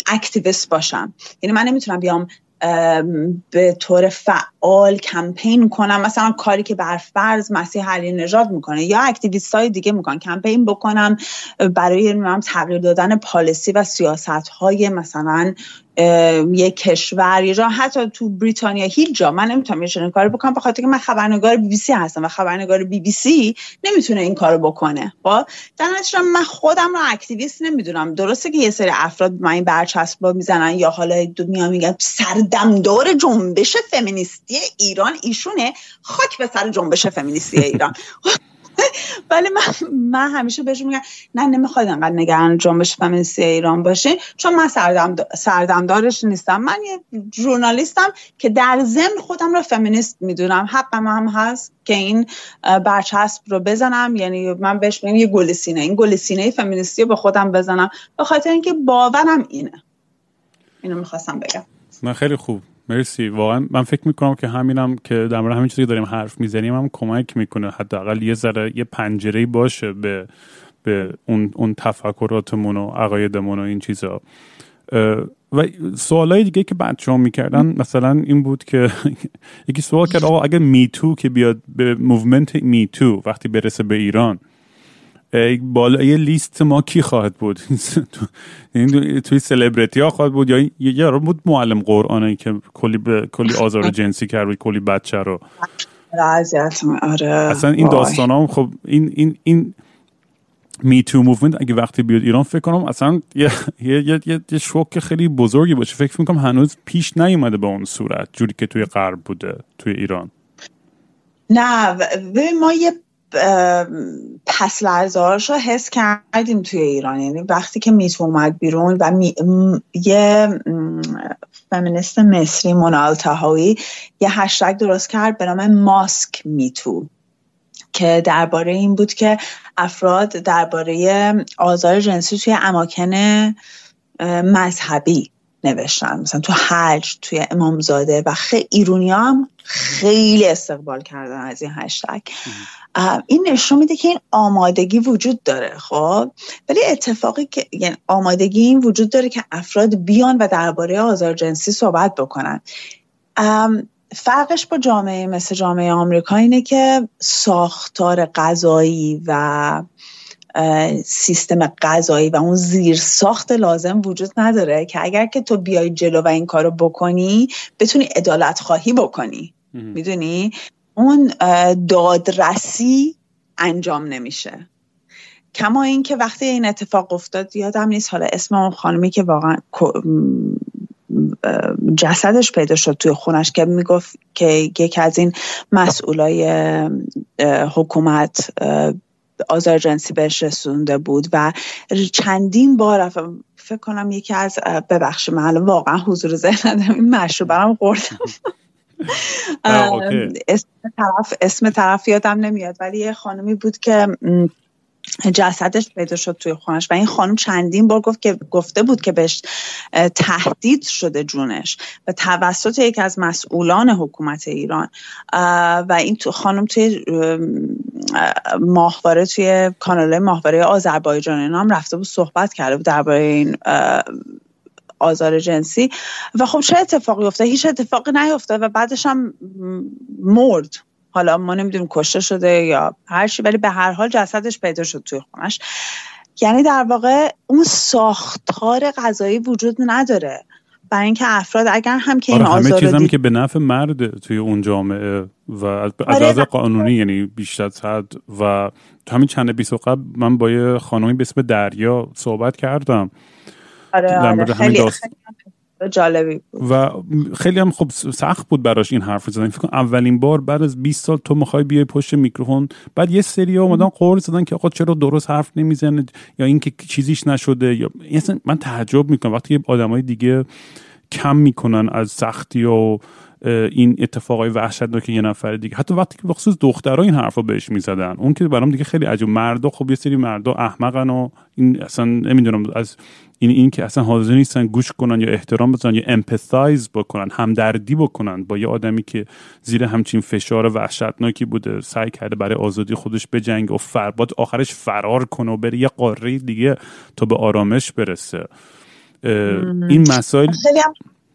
activist باشم. یعنی من نمی‌تونم بیام به طور فعال کمپین کنم. مثلا کاری که بر فرض مسیح علی نژاد می‌کنه یا activist های دیگه می‌کنن کمپین بکنم برای تغییر دادن policy و سیاست های مثلا یک کشور یا حتی تو بریتانیا هیچ جا. من نمی‌تونم یه کاری بکنم بخاطر که من خبرنگار بی بی سی هستم و خبرنگار بی بی سی نمی‌تونه این کارو بکنه. خب در من خودم رو activist نمی‌دونم. درسته که یه سری افراد من این برچسبا می‌زنن یا حالا دنیا میگن سردمدار جنبش فمینیستی ایران ایشونه خاک به سر جنبش فمینیستی ایران. [laughs] ولی من من همیشه بهشون میگم نه نمی‌خواد انقدر نگران جنبش فمینیستی ایران باشه چون من سردم سردمدارش نیستم. من یه ژورنالیستم که در ضمن خودم رو فمینیست می‌دونم. حقم هم هست که این برچسب رو بزنم. یعنی من بهش میگم یه گل سینه. این گل سینه فمینیستی رو به خودم بزنم. به خاطر اینکه باورم اینه. اینو می‌خواستم بگم. من خیلی خوب. مرسی. واقعا من فکر می‌کنم که همینم که در مورد همین چیزی که داریم حرف می‌زنیم هم کمک می‌کنه. حداقل یه ذره یه پنجره باشه به به اون اون تفکراتمون و عقایدمون و این چیزا. و سوالای دیگه که بچه ها می‌کردن مثلا این بود که [laughs] یکی سوال کرد آقا اگه Me Too که بیاد به movement Me Too وقتی برسه به ایران بالای لیست ما کی خواهد بود؟ [laughs] این توی سلبریتی ها خواهد بود یا یه رو بود معلم قرآنه که کلی کلی آزار جنسی کرد کلی بچه رو. آره. اصلا این داستان هم خب این این این Me Too movement اگه وقتی بیاد ایران فکر کنم اصلا یه یه یه, یه, یه شوک خیلی بزرگی باشه. فکر می‌کنم هنوز پیش نیومده به اون صورت جوری که توی غرب بوده توی ایران. نه ما یه پس لرزارش رو حس کردیم توی ایران. یعنی وقتی که Me Too اومد بیرون و یه فمینیست مصری مونا الطحاوی یه هشتگ درست کرد به نام Mosque Me Too که درباره این بود که افراد درباره آزار جنسی توی اماکن مذهبی نوشتن. مثلا تو حج توی امامزاده و خیلی ایرونی هم خیلی استقبال کردن از این هشتگ. این نشون میده که این آمادگی وجود داره خب؟ ولی اتفاقی که یعنی آمادگی این وجود داره که افراد بیان و درباره آزار جنسی صحبت بکنن. فرقش با جامعه مثل جامعه آمریکا اینه که ساختار غذایی و سیستم غذایی و اون زیر ساخت لازم وجود نداره که اگر که تو بیای جلو و این کارو بکنی بتونی ادالت خواهی بکنی. می‌دونی؟ اون دادرسی انجام نمیشه. کما اینکه وقتی این اتفاق افتاد یادم نیست حالا اسم اون خانمی که واقعا جسدش پیدا شد توی خونش که می‌گفت که یکی از این مسئولای حکومت آزار جنسی بهش رسونده بود و چندین بار فکر کنم یکی از ببخش من واقعا حضور ذهن ندارم این مشروبرم خوردم. [laughs] اسم طرف اسم طرف یادم نمیاد ولی یه خانمی بود که جسدش پیدا شد توی خونش و این خانم چندین بار گفت که گفته بود که بهش تهدید شده جونش و توسط یکی از مسئولان حکومت ایران. و این تو خانم توی ماهواره توی کانال ماهواره آذربایجان اینا هم رفته بود صحبت کرده بود درباره این آزار جنسی. و خب چه اتفاقی افتاد؟ هیچ اتفاقی نیفتاد و بعدش هم مرد. حالا ما نمی‌دونیم کشته شده یا هر چی ولی به هر حال جسدش پیدا شد توی خونش. یعنی در واقع اون ساختار غذایی وجود نداره. برای اینکه افراد اگر هم که این آره همه هم که به نفع مرد توی اون جامعه و از آره. قانونی یعنی بیشتر حد و تو همین چند بیست قبل من با یه خانمی به اسم دریا صحبت کردم. آره, آره. خیلی, جالبی بود. و خیلی هم خب سخت بود براش این حرف زدن. فکر اولین بار بعد از 20 سال تو می‌خوای بیای پشت میکروفون. بعد یه سری اومدن غر زدن که آقا چرا درست حرف نمی‌زنه یا اینکه چیزیش نشده یا من تعجب می‌کنم. وقتی آدمای دیگه کم می‌کنن از سختی و این اتفاقای وحشتناک یه نفر دیگه حتی وقتی که بخصوص دخترها این حرفو بهش می‌زدن اون که برام دیگه خیلی عجب مردا خب یه سری مردا احمقن و این اصلا نمی‌دونم از این این که اصلا حاضر نیستن گوش کنن یا احترام بذارن یا empathize بکنن همدردی بکنن با یه آدمی که زیر همچین فشار وحشتناکی بوده سعی کرده برای آزادی خودش بجنگ و فرباد آخرش فرار کنه و بره یه قاره دیگه تا به آرامش برسه. این مسائل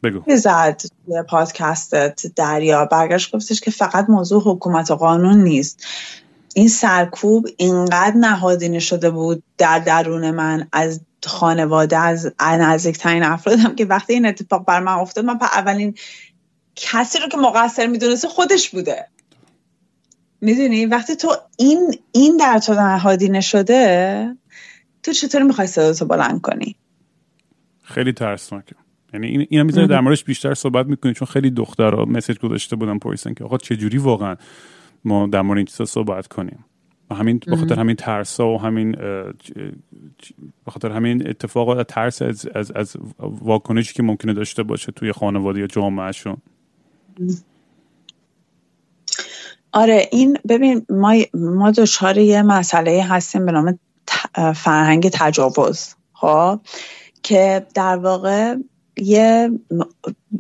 بگو. زد پادکستت دریا برگشت گفتش که فقط موضوع حکومت و قانون نیست. این سرکوب اینقدر نهادینه شده بود در درون من از خانواده از نزدیکترین افرادم که وقتی این اتفاق بر من افتاد من اولین کسی رو که مقصر می‌دونسته خودش بوده. می‌دونی؟ وقتی تو این این در تو نهادینه شده تو چطور می‌خوای صداتو بلند کنی؟ خیلی ترسناکه. یعنی این اینا می‌ذاره در موردش بیشتر صحبت می‌کنی چون خیلی دخترها مسیج گذاشته بودن پرسیدن که آقا چه جوری واقعا ما در مورد این چیزا صحبت کنیم؟ و همین به خاطر همین ترسا و همین به خاطر همین اتفاقات ترس از از از واکنشی که ممکنه داشته باشه توی خانواده یا جامعهشون. آره این ببین ما ما دچار یه مسئله هستیم به نام فرهنگ تجاوز خب؟ که در واقع یه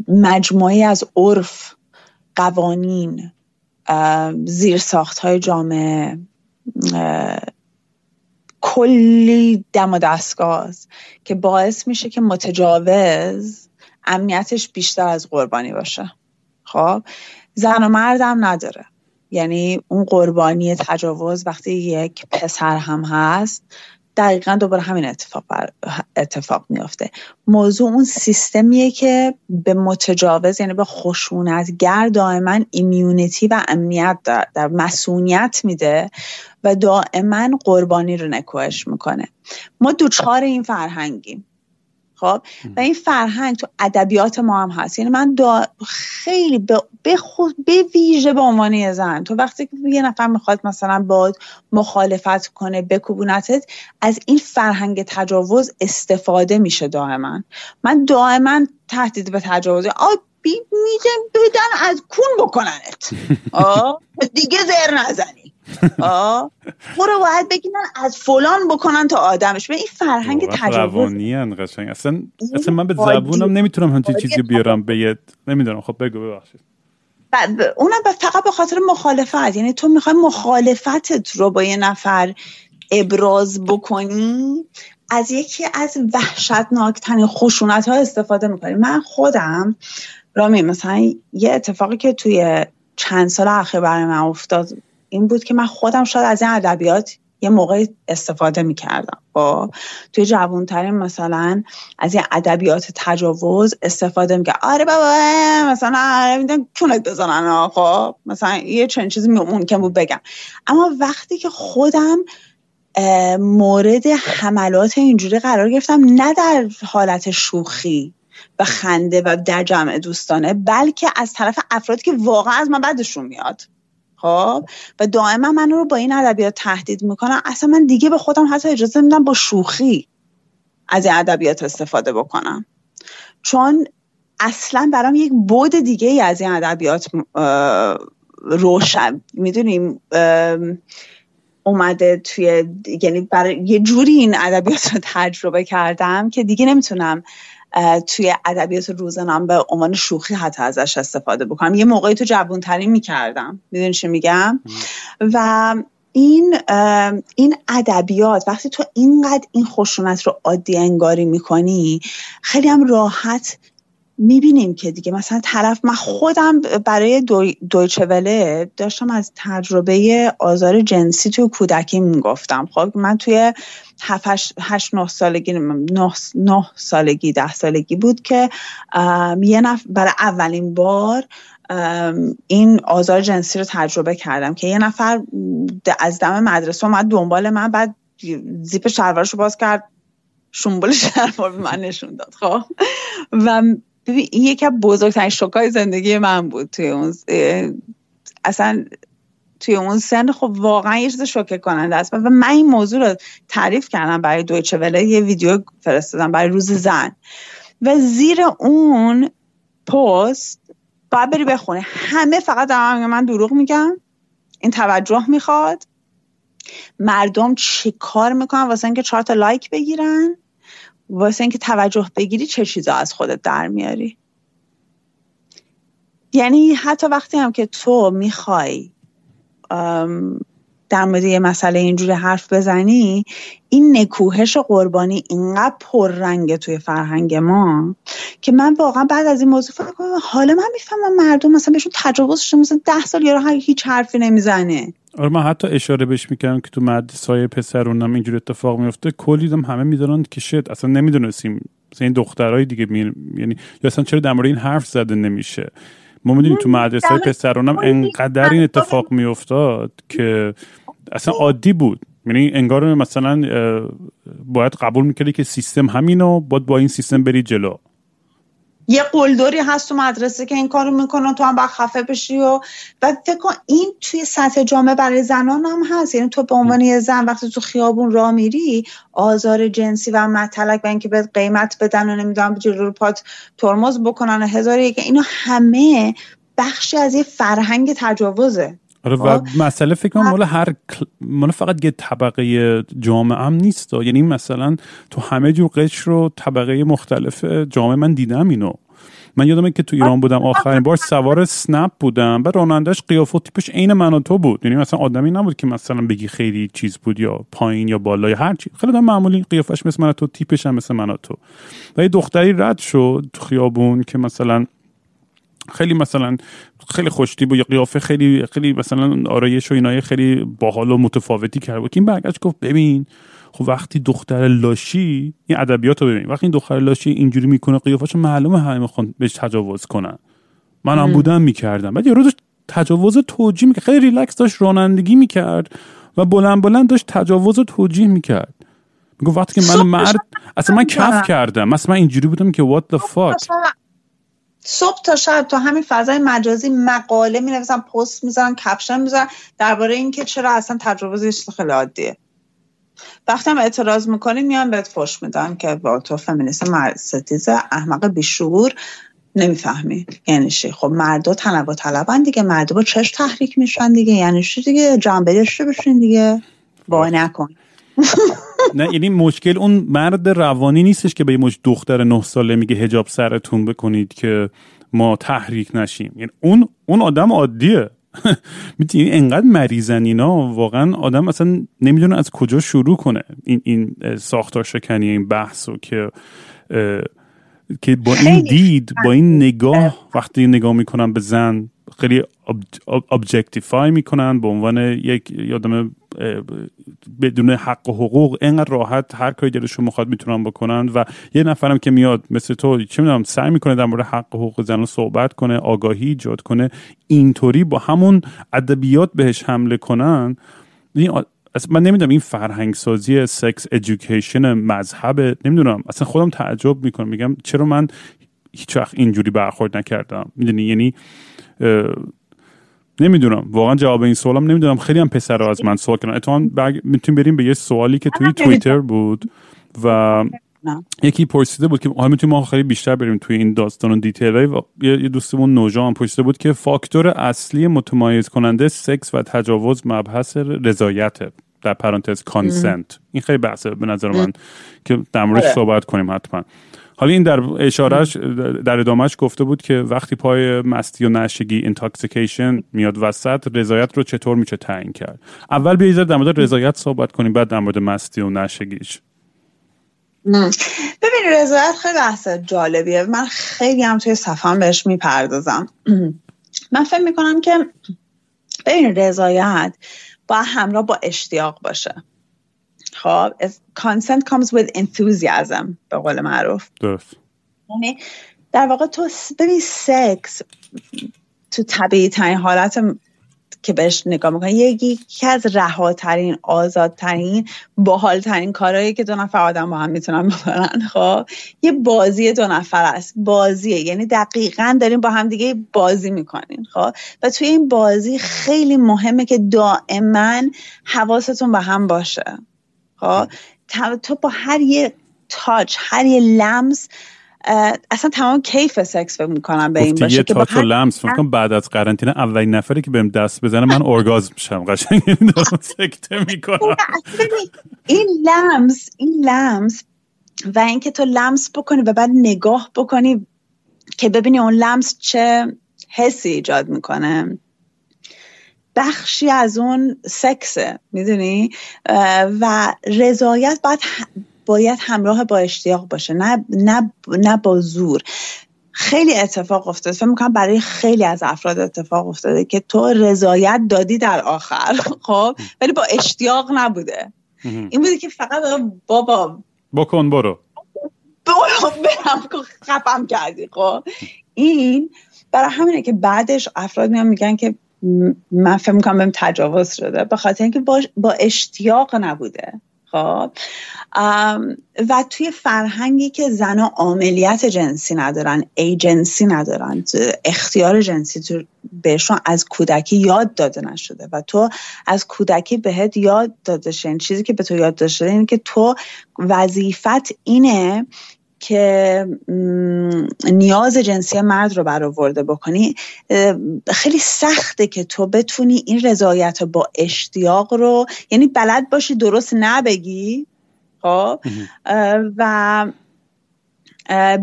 مجموعی از عرف قوانین زیرساخت های جامعه کلی دم و دستگاه که باعث میشه که متجاوز امنیتش بیشتر از قربانی باشه. خب؟ زن و مرد هم نداره. یعنی اون قربانی تجاوز وقتی یک پسر هم هست دقیقا دوباره همین اتفاق اتفاق میافته. موضوع اون سیستمیه که به متجاوز یعنی به خشونتگر دائما ایمیونیتی و امنیت در, در مسئولیت میده و دائما قربانی رو نکوهش می‌کنه. ما دوچار این فرهنگیم. خب؟ و این فرهنگ تو ادبیات ما هم هست. یعنی من دا خیلی به, خود به ویژه به عنوان زن. تو وقتی که یه نفر می‌خواد مثلا با مخالفت کنه بکوبونتت از این فرهنگ تجاوز استفاده میشه دائما. من دائما تهدید به تجاوز. آ میگم بدن از کون بکننت. [laughs] آه دیگه زر نزنی. برو باید بگیرن از فلان بکنن تا آدمش. به این فرهنگ تجاوز. قشنگ. اصلا اصلا من به زبونم نمی‌تونم همچین چیزی بیارم به نمی‌دونم. خب بگو ببخشید. اونم فقط به خاطر مخالفت. یعنی تو می‌خوای مخالفتت رو با یه نفر ابراز بکنی از یکی از وحشتناکترین خشونت ها استفاده می‌کنی. من خودم رامی مثلا یه اتفاقی که توی چند سال اخیر برای من افتاد این بود که من خودم شاید از این ادبیات یه موقع استفاده می‌کردم. با توی جوانترین مثلا از این ادبیات تجاوز استفاده می‌کرد. آره بابا مثلا آره میدن کونت بزنن خب. مثلا یه چنین چیزی ممکن بود بگم. اما وقتی که خودم مورد حملات اینجوری قرار گرفتم نه در حالت شوخی و خنده و در جمع دوستانه بلکه از طرف افرادی که واقعا از من بدشون میاد. خب؟ و دائما من رو با این ادبیات تهدید می‌کنم اصلا من دیگه به خودم حتی اجازه میدم با شوخی از این ادبیات استفاده بکنم. چون اصلا برام یک بود دیگه ای از این ادبیات روشن. می‌دونیم اومده توی یعنی برای یه جوری این ادبیات رو تجربه کردم که دیگه نمی‌تونم توی ادبیات روزنم به عنوان شوخی حتی ازش استفاده بکنم. یه موقعی تو جوانتری می‌کردم. می‌دونی چی میگم؟ و این این ادبیات وقتی تو اینقدر این خشونت رو عادی انگاری می‌کنی خیلی هم راحت می‌بینیم که دیگه. مثلا طرف من خودم برای دویچه وله داشتم از تجربه آزار جنسی توی کودکی می‌گفتم خب من توی هشت نه سالگی نه سالگی ده سالگی بود که یه نفر برای اولین بار این آزار جنسی رو تجربه کردم که یه نفر از دم مدرسه اومد دنبال من بعد زیپ شلوارش رو باز کرد شنبال شلوار به من نشون داد. خب؟ و ببین این یکی از بزرگترین شوکای زندگی من بود توی اون اصلا توی اون سن خب واقعا یه چیز شوکه کننده است. و من این موضوع رو تعریف کردم برای دویچه وله یه ویدیو فرستادم برای روز زن. و زیر اون پست باید بری بخونه همه فقط در من دروغ میگم این توجه می‌خواد. مردم چی کار می‌کنن؟ واسه اینکه چهار تا لایک بگیرن. واسه اینکه توجه بگیری چه چیزا از خودت در میاری؟ یعنی حتی وقتی هم که تو می‌خوای در مورد یه مسئله اینجوری حرف بزنی این نکوهش قربانی اینقدر پررنگه توی فرهنگ ما که من واقعا بعد از این موضوع فکر کنم حالا من می‌فهمم مردم مثلا بهشون تجاوز شده مثلا ده سال یارو هیچ حرفی نمی‌زنه. آره من حتی اشاره بهش می‌کردم که تو مدرسه پسرونم اینجور اتفاق میفته کلی هم همه می‌دونن که شد اصلا نمی‌دونستیم مثلا این دخترای دیگه می... یعنی یا اصلا چرا در مورد این حرف زده نمیشه. ما می‌دونیم تو مدرسه های پسرونم انقدر این اتفاق میافتاد که اصلا عادی بود. یعنی انگار مثلا باید قبول می‌کردی که سیستم همینو باید با این سیستم بری جلو. یه قلدری هست تو مدرسه که این کارو می‌کنن تو هم باید خفه بشی و و فکر کن این توی سطح جامعه برای زنان هم هست. یعنی تو به عنوان یه زن وقتی تو خیابون را میری آزار جنسی و مطلق و اینکه به قیمت بدن و نمی‌دونم جلو پات ترمز بکنن هزار که اینو همه بخشی از یه فرهنگ تجاوزه. آره و؟ مسئله فکر کنم مال هر مال فقط یه طبقه جامعه هم نیست یعنی مثلا تو همه جور قشر رو طبقه مختلف جامعه من دیدم اینو. من یادمه که تو ایران بودم آخرین بار سوار سنپ بودم و رانندش قیافه و تیپش عین من و تو بود. یعنی مثلا آدمی نبود که مثلا بگی خیلی چیز بود یا پایین یا بالا یا هر چی. خیلی دم معمولی قیافش مثل من و تو تیپش هم مثل من و تو. و یه دختری رد شد تو خیابون که مثلا خیلی مثلا خیلی خوشتیب و یا قیافه خیلی خیلی مثلا آرایش و اینای خیلی باحال و متفاوتی کرده بود این برگشت گفت ببین خب وقتی دختر لاشی این ادبیات رو ببین. وقتی این دختر لاشی اینجوری می‌کنه قیافش معلومه همه می‌خوان بهش تجاوز کنن. من هم بودم می‌کردم. بعد یه روز تجاوز توجیه می‌کرد. خیلی ریلکس داشت رانندگی می‌کرد و بلند بلند داشت تجاوز توجیه می‌کرد. میگو وقتی که من مرد اصلا من کف کردم. مثلا من اینجوری بودم که what the fuck. صبح تا شب تو همین فضای مجازی مقاله می نویسن پست می‌ذارن کپشن می‌ذارن درباره اینکه چرا اصلا تجربه خیلی عادیه. وقتی هم اعتراض می‌کنی میان بهت فش میدن که با تو فمینیست ستیز احمق بیشعور نمی‌فهمی. یعنی چی؟ خب مردا تنوع طلبن دیگه. مردا با چش تحریک میشن دیگه. یعنی چی دیگه؟ جنبه داشته بشین دیگه. با نکن. نه یعنی مشکل اون مرد روانی نیستش که به یه مش دختر نه ساله میگه هجاب سرتون بکنید که ما تحریک نشیم. یعنی اون اون آدم عادیه. [laughs] می‌تونی انقدر مریضن اینا واقعا آدم اصلا نمی‌دونه از کجا شروع کنه این این ساختار شکنی این بحثو که که با این دید با این نگاه وقتی نگاه می‌کنن به زن خیلی objectify می‌کنن به عنوان یک آدم بدون حق و حقوق اینقدر راحت هر کاری دلشون می‌خواد می‌تونن بکنن و یه نفرم که میاد مثل تو چه می‌دونم سعی می‌کنه در مورد حق و حقوق زن صحبت کنه آگاهی ایجاد کنه اینطوری با همون ادبیات بهش حمله کنن. من نمی‌دونم این فرهنگ سازی sex education مذهب نمی‌دونم اصلا خودم تعجب می‌کنم میگم چرا من هیچ وقت اینجوری برخورد نکردم؟ می‌دونی یعنی نمی‌دونم. واقعا جواب این سوالم نمی‌دونم. خیلی هم پسر از من سوال کردن. اتفاقا می‌تونیم بریم به یه سوالی که توی توییتر بود و یکی پرسیده بود که حالا می‌تونیم ما خیلی بیشتر بریم توی این داستان و detail و یه دوستمون نوجان پرسیده بود که فاکتور اصلی متمایز کننده سکس و تجاوز مبحث رضایت در پرانتز consent این خیلی بحثه به نظر من که در موردش آره. صحبت کنیم حتما. حالا این در اشارهش در ادامهش گفته بود که وقتی پای مستی و نشگی intoxication میاد وسط رضایت رو چطور میشه تعیین کرد؟ اول بیایید در مورد رضایت صحبت کنیم بعد در مورد مستی و نشگیش ببین رضایت خیلی بحث جالبیه. من خیلی هم توی صفحه بهش می‌پردازم. [clears throat] من فکر می‌کنم که ببین رضایت با همراه با اشتیاق باشه. خب consent comes with enthusiasm به قول معروف. درست. یعنی در واقع تو ببین سکس تو طبیعی ترین حالت که بهش نگاه می‌کنی یکی از رهاترین آزادترین باحالترین کارهایی که دو نفر آدم با هم می‌تونن بکنن. خب یه بازی دو نفر است. بازیه. یعنی دقیقا داریم با هم دیگه بازی می‌کنین خب و توی این بازی خیلی مهمه که دائما حواستون به هم باشه. خب تو با هر یه تاچ هر یه لمس اصلا تمام کیف سکس فکر می‌کنم به این باشه یه تاچ و لمس فکر بعد از قرنطینه اولین نفری که بهم دست بزنه من ارگازم میشم قشنگ. سکته می‌کنم. این لمس این لمس و اینکه تو لمس بکنی و بعد نگاه بکنی که ببینی اون لمس چه حسی ایجاد می‌کنه. بخشی از اون سکسه می‌دونی؟ و رضایت باید باید همراه با اشتیاق باشه نه نه نه با زور. خیلی اتفاق افتاده. فکر می‌کنم برای خیلی از افراد اتفاق افتاده که تو رضایت دادی در آخر [laughs] خب؟ ولی با اشتیاق نبوده. این بوده که فقط بابا بکن برو. برو برم خفم کردی خب؟ این برای همینه که بعدش افراد میان میگن که من فکر می‌کنم بهم تجاوز شده به خاطر اینکه با, با اشتیاق نبوده. خب؟ و توی فرهنگی که زنها عاملیت جنسی ندارن ایجنسی ندارن اختیار جنسی تو بهشون از کودکی یاد داده نشده و تو از کودکی بهت یاد داده شده چیزی که به تو یاد داده شده اینه که تو وظیفت اینه که نیاز جنسی مرد رو برآورده بکنی خیلی سخته که تو بتونی این رضایت با اشتیاق رو یعنی بلد باشی درست نبگی خب؟ و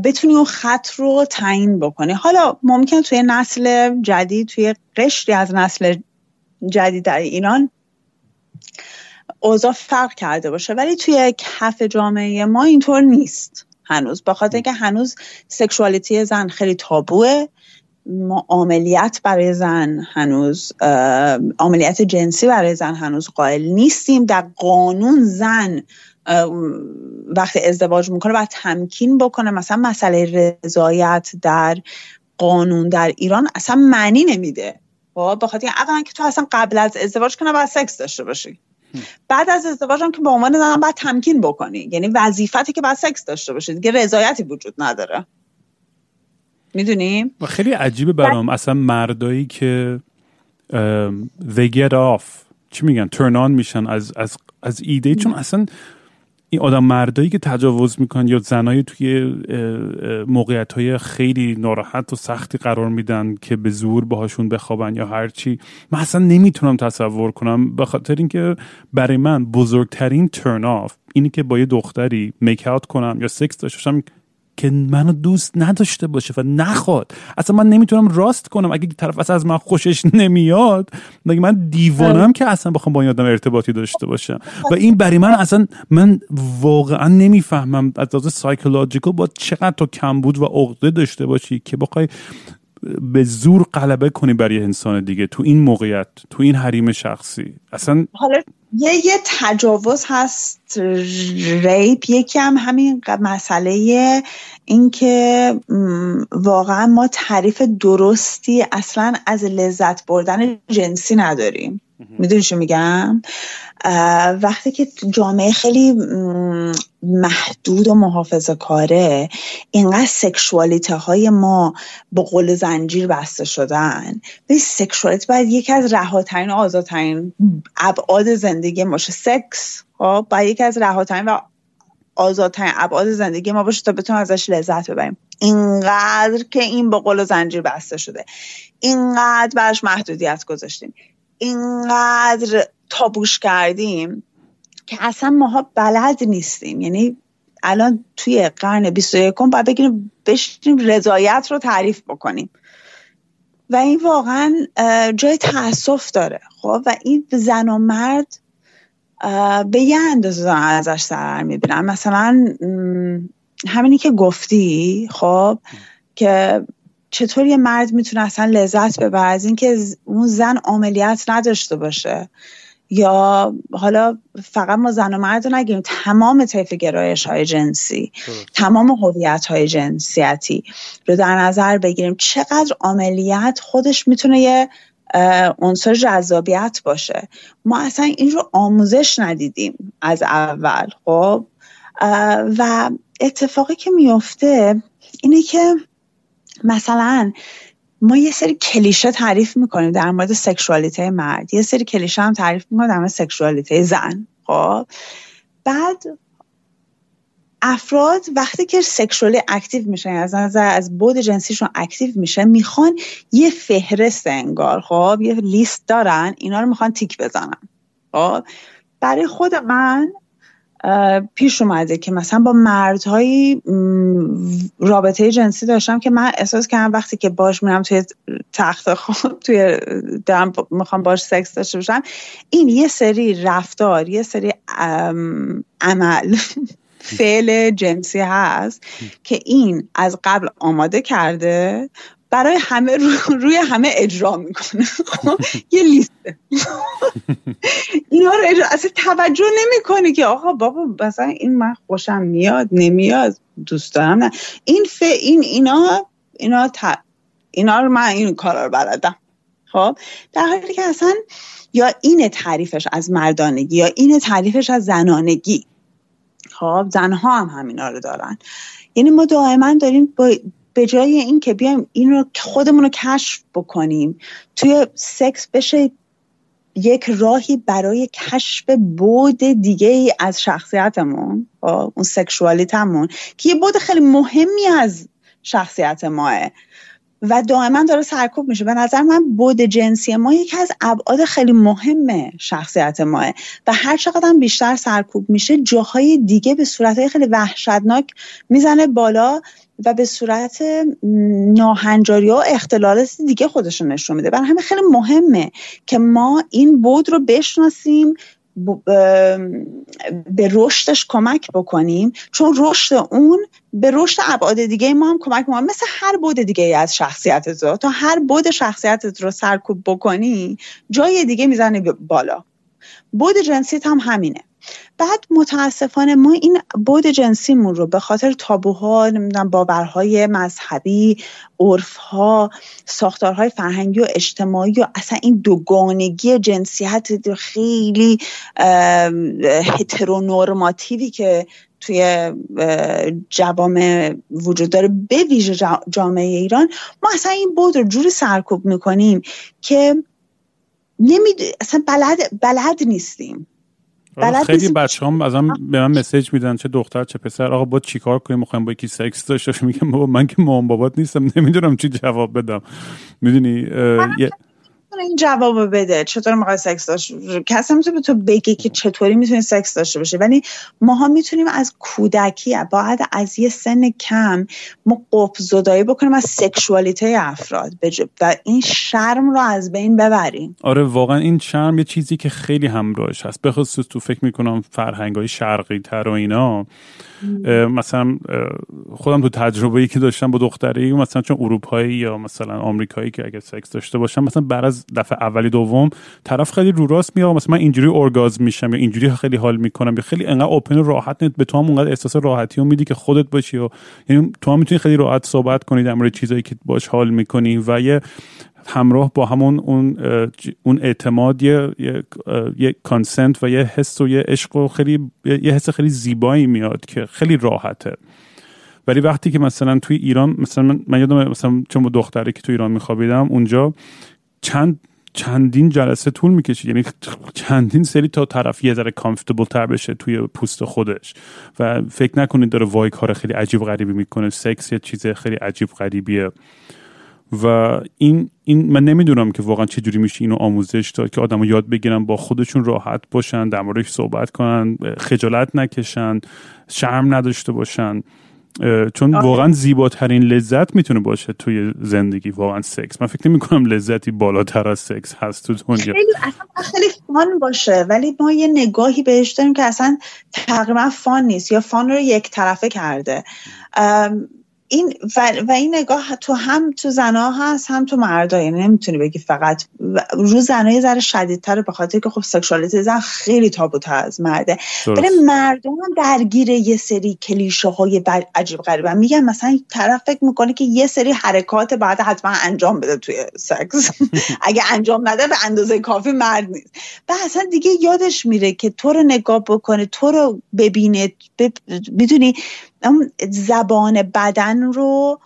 بتونی اون خط رو تعیین بکنی. حالا ممکن توی نسل جدید توی قشری از نسل جدید در ایران اوضاع فرق کرده باشه ولی توی کف جامعه ما اینطور نیست. هنوز. به خاطر که هنوز سکشوالیتی زن خیلی تابوه. ما عملیات برای زن هنوز عملیات جنسی برای زن هنوز قائل نیستیم. در قانون زن وقتی ازدواج می‌کنه باید تمکین بکنه. مثلا مسئله رضایت در قانون در ایران اصلا معنی نمیده. خب به خاطر اولا که تو اصلا قبل از ازدواج کنه باید سکس داشته باشی. بعد از ازدواج هم که به عنوان زن باید تمکین بکنی. یعنی وظیفتی که باید سکس داشته باشی. دیگه رضایتی وجود نداره. می‌دونیم خیلی عجیبه برام. اصلا مردایی که they get off. چی میگن؟ turn on میشن از از از ایده چون اصلا این آدم مردایی که تجاوز می‌کنن یا زنایی توی موقعیت های خیلی ناراحت و سختی قرار میدن که به زور باهاشون بخوابن یا هرچی من اصلا نمی‌تونم تصور کنم. به خاطر اینکه برای من بزرگترین ترن آف اینی که با یه دختری میک کنم یا سکس داشته که منو دوست نداشته باشه و نخواد. اصلا من نمی‌تونم راست کنم. اگه طرف اصلا از من خوشش نمیاد مگه من دیوانم که اصلا بخوام با این آدم ارتباطی داشته باشم؟ و این برای من اصلا من واقعا نمی‌فهمم از لحاظ psychological با چقدر تو کمبود و عقده داشته باشی که بخوای به زور غلبه کنی برای انسان دیگه تو این موقعیت تو این حریم شخصی. اصلا حالا یه یه تجاوز هست rape یکی هم همین مسئله اینکه واقعا ما تعریف درستی اصلا از لذت بردن جنسی نداریم. می‌دونی چی میگم؟ وقتی که جامعه خیلی محدود و محافظه کاره اینقدر سکشوالیته های ما با قول زنجیر بسته شدن. به سکشوالیته باید یکی از رهاترین و آزادترین ابعاد زندگی باشه. سکس خب؟ باید یکی از رهاترین و آزادترین ابعاد زندگی ما باشه تا بتونیم ازش لذت ببریم. اینقدر که این با قول زنجیر بسته شده. اینقدر برش محدودیت گذاشتیم. اینقدر تابوش کردیم که اصلا ماها بلد نیستیم. یعنی الان توی قرن 21 باید بگیریم بشیم رضایت رو تعریف بکنیم. و این واقعا جای تاسف داره. خب؟ و این زن و مرد به یه اندازه ازش سرر می‌بینن. مثلا همینی که گفتی خب؟ که چطور یه مرد می‌تونه اصلا لذت ببره از اینکه اون زن عملیات نداشته باشه؟ یا حالا فقط ما زن و مرد رو نگیریم تمام طیف گرایش های جنسی تمام هویت های جنسیتی رو در نظر بگیریم. چقدر عملیات خودش می‌تونه یه عنصر جذابیت باشه؟ ما اصلا این رو آموزش ندیدیم از اول خب؟ و اتفاقی که میفته اینه که مثلا ما یه سری کلیشه تعریف می‌کنیم در مورد sexualité مرد. یه سری کلیشه هم تعریف می‌کنیم در مورد sexualité زن. خب. بعد افراد وقتی که sexually active میشن از نظر از بود جنسیشون active میشه می‌خوان یه فهرست انگار خب یه لیست دارن اینا رو می‌خوان تیک بزنن. خب. برای خود من پیش اومده که مثلا با مردهایی رابطه جنسی داشتم که من احساس کردم وقتی که باش میرم توی تخت خود توی دارم می‌خوام باش سکس داشته باشم این یه سری رفتار یه سری عمل فعل جنسی هست که این از قبل آماده کرده برای همه روی همه اجرا می‌کنه. خب، یه لیسته اینا رو اجرا اصلا توجه نمی‌کنه که آقا بابا مثلا این من خوشم میاد نمیاد دوست دارم نه. این ف این اینا اینا ت... اینا رو من این کارا رو بلدم. خب در حالی که اصلا یا این تعریفش از مردانگی یا این تعریفش از زنانگی. خب زنها هم همینا رو دارن. یعنی ما دائما داریم با به جای اینکه بیایم این رو خودمون رو کشف بکنیم توی سکس بشه یک راهی برای کشف بود دیگه ای از شخصیتمون اون سکشوالیتمون که یه بود خیلی مهمی از شخصیت ماه. و دائما داره سرکوب میشه. به نظر من بود جنسی ما یکی از ابعاد خیلی مهم شخصیت ماه. و هر چقدر بیشتر سرکوب میشه جاهای دیگه به صورتهای خیلی وحشتناک می‌زنه بالا. و به صورت ناهنجاری و اختلالات دیگه خودشون نشون میده. برای همه خیلی مهمه که ما این بود رو بشناسیم به رشدش کمک بکنیم. چون رشد اون به رشد ابعاد دیگه ما هم کمک می‌کنه. مثل هر بود دیگه از شخصیت تو تا هر بود شخصیتت رو سرکوب بکنی جای دیگه می‌زنه بالا. بود جنسیت هم همینه. بعد متاسفانه ما این بود جنسیمون رو به خاطر تابوها نمی‌دونم باورهای مذهبی عرفها ساختارهای فرهنگی و اجتماعی و اصلا این دوگانگی جنسیت خیلی هترونورماتیوی که توی جوامع وجود داره به ویژه جامعه ایران ما اصلا این بود رو جوری سرکوب می‌کنیم که نمی اصلا بلد, بلد نیستیم. آره، خیلی بچه هم از هم به من مسیج میدن چه دختر چه پسر. آقا با چیکار کنیم؟ می‌خوایم با یکی سکس داشته میگم بابا من که مام بابات نیستم. نمی‌دونم چی جواب بدم. می‌دونی این جواب بده. چطور می‌خوای سکس داشت کسی می‌تونه به تو بگه که چطوری می‌تونی سکس داشته باشه ولی ماها می‌تونیم از کودکی باید از یه سن کم ما قپ زدایی بکنیم از سکشوالیته افراد. و این شرم رو از بین ببریم. آره واقعا این شرم یه چیزی که خیلی همراهش هست. بخصوص تو فکر می‌کنم فرهنگ های شرقی تر و اینا مثلا خودم تو تجربه ای که داشتم با دختری مثلا چون اروپایی یا مثلا آمریکایی که اگه سکس داشته باشم مثلا بعد از دفعه اولی دوم طرف خیلی رو راست میاد مثلا من اینجوری اورگازم میشم یا اینجوری خیلی حال می‌کنم یا خیلی انقدر اوپن و راحت نیست به تو هم اونقدر احساس راحتی رو میدی که خودت باشی و یعنی تو هم می‌تونی خیلی راحت صحبت کنی در مورد چیزایی که باش حال می‌کنی و یه همراه با همون اون اون اعتماد یه یه کانسنت و یه حس و یه عشق و خیلی یه حس خیلی زیبایی میاد که خیلی راحته. ولی وقتی که مثلا توی ایران مثلا من, من یادم مثلا چون با دختری که توی ایران میخوابیدم اونجا چند چندین جلسه طول می‌کشید. یعنی چندین سری تا طرف یه ذره کامفتبل تر بشه توی پوست خودش. و فکر نکنید داره وای کار خیلی عجیب غریبی می‌کنه. سکس یه چیز خیلی عجیب غریبیه. و این این من نمی‌دونم که واقعا چه جوری میشه اینو آموزش داد که آدمو یاد بگیرن با خودشون راحت باشن در موردش صحبت کنن خجالت نکشن شرم نداشته باشن. چون آره. واقعا زیباترین لذت می‌تونه باشه توی زندگی واقعا سکس. من فکر نمی کنم لذتی بالاتر از سکس هست تو دنیا. خیلی اصلا خیلی fun باشه ولی ما یه نگاهی بهش داریم که اصلا تقریبا فان نیست یا فان رو یک طرفه کرده. این و, و, این نگاه تو هم تو زنا هست هم تو مردا. یعنی نمی‌تونی بگی فقط رو زنا یه ذره شدیدتره به خاطر که خب سکشوالیته زن خیلی تابوتر از مرده. ولی مردم هم درگیر یه سری کلیشه های عجیب غریبه میگن مثلا طرف فکر می‌کنه که یه سری حرکات بعد حتما انجام بده توی سکس [laughs] اگه انجام نده به اندازه کافی مرد نیست. و اصلا دیگه یادش میره که تو رو نگاه بکنه تو رو ببینه می‌دونی؟ اون زبان بدن رو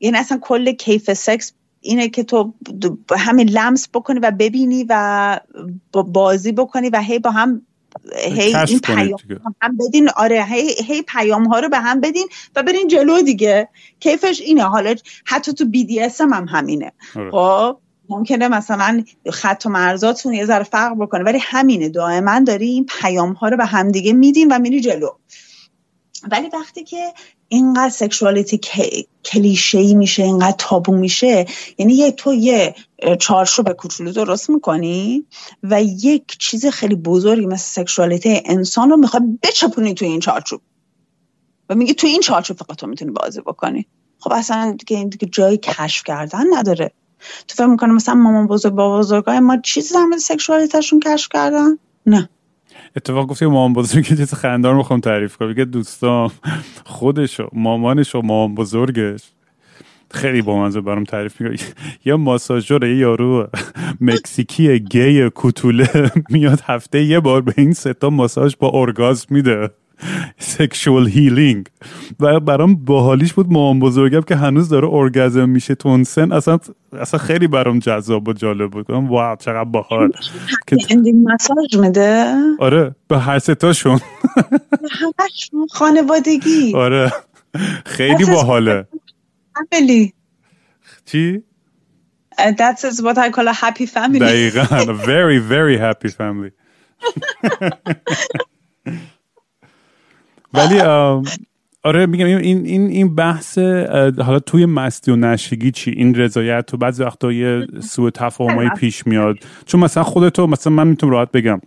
یعنی اصلا کل کیف سکس اینه که تو همین لمس بکنی و ببینی و بازی بکنی و هی با هم هی این پیام هم بدین. آره هی, هی پیام ها رو به هم بدین و برین جلو دیگه. کیفش اینه. حالا حتی تو بی دی اس هم, هم همینه. آره. خب ممکنه مثلا خط و مرزاتون یه ذره فرق بکنه ولی همینه. دائما داری این پیام ها رو به هم دیگه میدین و میری جلو. ولی وقتی که اینقدر سکشوالیتی کلیشه ای میشه اینقدر تابو میشه یعنی یه تو یه چارچوب کوچولو درست می‌کنی و یک چیز خیلی بزرگی مثل سکشوالیتی انسان رو می‌خوای بچپونی تو این چارچوب. و میگی تو این چارچوب فقط تو می‌تونی بازی بکنی. خب اصلا دیگه این دیگه جای کشف کردن نداره. تو فکر می‌کنه مثلا مامان بزرگ با بزرگای ما چیزی در مورد سکشوالیتشون کشف کردن؟ نه. اتفاق گفتی مامان بزرگ یه چیز خندار می‌خوام تعریف کنم. بگه دوستان خودش و مامانش و مامان بزرگش. خیلی با منظور برام تعریف می‌کنه. یه ماساژور یه یارو مکزیکی گی کوتوله [laughs] میاد هفته یه بار به این ستا ماساژ با ارگاز میده. sexual healing و برام باحالیش بود مامان بزرگم که هنوز داره ارگازم میشه تو سن اصلا اصلا خیلی برام جذاب و جالب بود. wow چقدر باحال. ending massage میده؟ آره به هر ستاشون همشون خانوادگی. آره. خیلی باحاله. family چی؟ That's what I call a happy family. دقیقا. Very very happy family. [laughs] ولی آره میگم این این این بحث حالا توی مستی و نشگی چی؟ این رضایت تو بعضی وقتا یه سوء تفاهمایی پیش میاد. چون مثلا خودتو مثلا من می‌تونم راحت بگم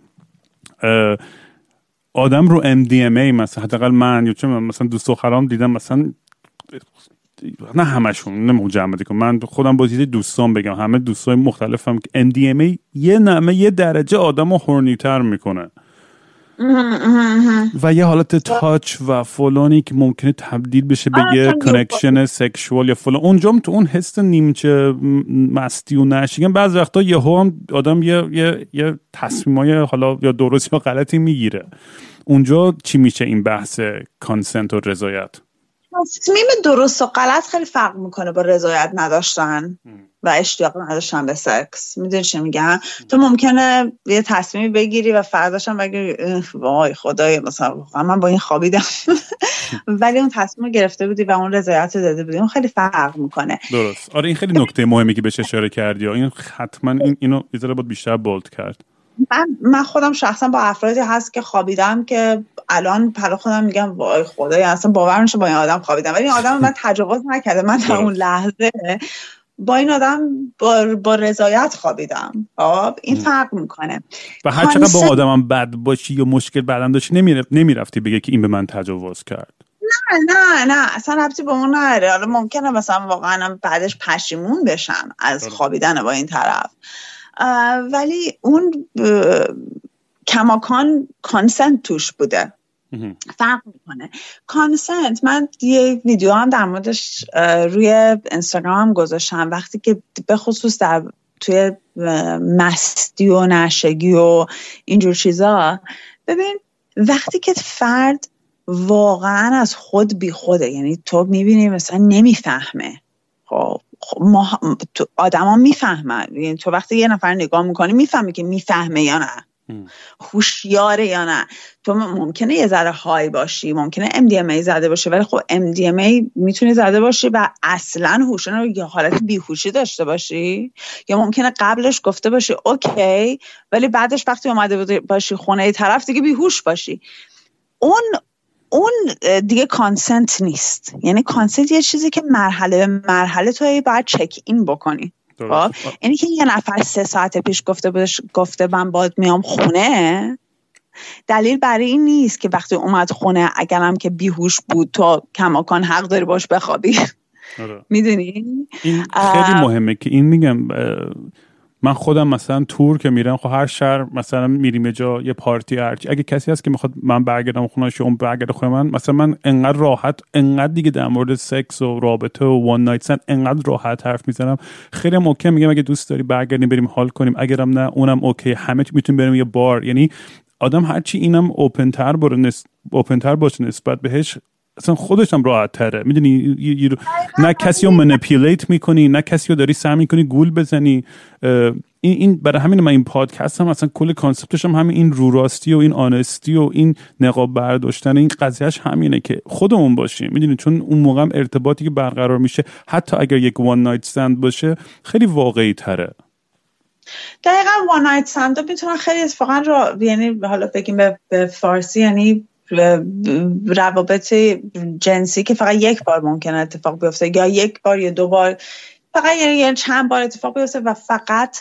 آدم رو MDMA مثلا حداقل من یا چون مثلا دوست دخترام دیدم مثلا نه همشون نمیگم جمع کنم. من خودم با دوستان بگم همه دوستای مختلفم که MDMA یه نمه یه درجه آدم رو هورنیتر می‌کنه. و یه حالت touch و فلانی که ممکنه تبدیل بشه به یه connection sexual یا فلان. اونجا تو اون حس نیمچه مستی و نشگین بعض وقتا یه هم آدم یه, یه, یه تصمیمای حالا یا درست یا غلطی می‌گیره. اونجا چی میشه این بحث consent و رضایت؟ تصمیم درست و غلط خیلی فرق می‌کنه با رضایت نداشتن و اشتیاق نداشتن به سکس. می‌دونی چه میگم؟ تو ممکنه یه تصمیمی بگیری و فرداش هم بگیری وای خدای مثلا من با این خوابیدم. [laughs] ولی اون تصمیم گرفته بودی و اون رضایت داده بودی اون خیلی فرق می‌کنه. درست. آره این خیلی نکته مهمی که بهش اشاره کردی. این حتما این اینو بود بیشتر بولد کرد. من من خودم شخصا با افرادی هست که خوابیدم که الان پر خودم میگم وای خدای اصلا باور میشه با این آدم خوابیدم. ولی این آدم من [laughs] تجاوز نکرده. من در اون لحظه با این آدم با, با رضایت خوابیدم. خب این فرق می‌کنه. و هر چقدر با آدمم بد باشی یا مشکل بعدم داشتی نمی‌رفتی بگه که این به من تجاوز کرد. نه نه نه. اصلا ربطی به اون نره حالا ممکنه مثلا واقعا بعدش پشیمون بشم از. خوابیدن با این طرف. ولی اون کماکان کانسنت توش بوده. فرق می‌کنه. کانسنت من یه ویدیو هم در موردش روی اینستاگرام گذاشتم. وقتی که به خصوص در توی مستی و نشگی و اینجور چیزا ببین وقتی که فرد واقعا از خود بی خوده یعنی تو می‌بینی مثلا نمی‌فهمه. خب خب ما آدما می‌فهمن. یعنی تو وقتی یه نفر نگاه می‌کنی می‌فهمی که می‌فهمه یا نه. هوشیاره یا نه. تو ممکنه یه ذره های باشی ممکنه MDMA زده باشه ولی خب MDMA می‌تونی زده باشی و اصلا هوش رو یه حالت بیهوشی داشته باشی یا ممکنه قبلش گفته باشی okay ولی بعدش وقتی اومده باشی خونه طرف دیگه بیهوش باشی. اون اون دیگه consent نیست. یعنی consent یه چیزی که مرحله به مرحله تو باید check in بکنی. خب؟ یعنی که یه نفر سه ساعت پیش گفته بودش گفته من باید میام خونه دلیل برای این نیست که وقتی اومد خونه اگرم که بیهوش بود تو کماکان حق داری باش بخوابی. آره. می‌دونی؟ این خیلی مهمه که این میگم من خودم مثلا tour که میرم خب هر شهر مثلا میریم جا یه party هرچی. اگه کسی هست که می‌خواد من برگردم خونه اون برگرده خونه من مثلا من انقدر راحت انقدر دیگه در مورد سکس و رابطه و one night stand انقدر راحت حرف می‌زنم. خیلی okay میگم اگه دوست داری برگردیم بریم حال کنیم. اگرم نه اونم okay. همه می‌تونیم بریم یه بار. یعنی آدم هرچی اینم open تر باشه نسبت بهش اصلا خودش هم راحت تره. می‌دونی نه کسی رو منپیلیت می‌کنی نه کسی رو داری سعی می‌کنی گول بزنی. این این برای همین من این پادکست هم اصلا کل کانسپتش هم همین این رو راستی و این آنستی و این نقاب برداشتن این قضیهش همینه که خودمون باشیم. می‌دونی چون اون موقع هم ارتباطی که برقرار میشه حتی اگر یک وان نایت سند باشه خیلی واقعی تره. دقیقا وان نایت سند می‌تونن خیلی اتفاقا را یعنی حالا بگیم به فارسی یعنی روابط جنسی که فقط یک بار ممکنه اتفاق بیفته یا یک بار یا دو بار فقط یعنی چند بار اتفاق بیفته و فقط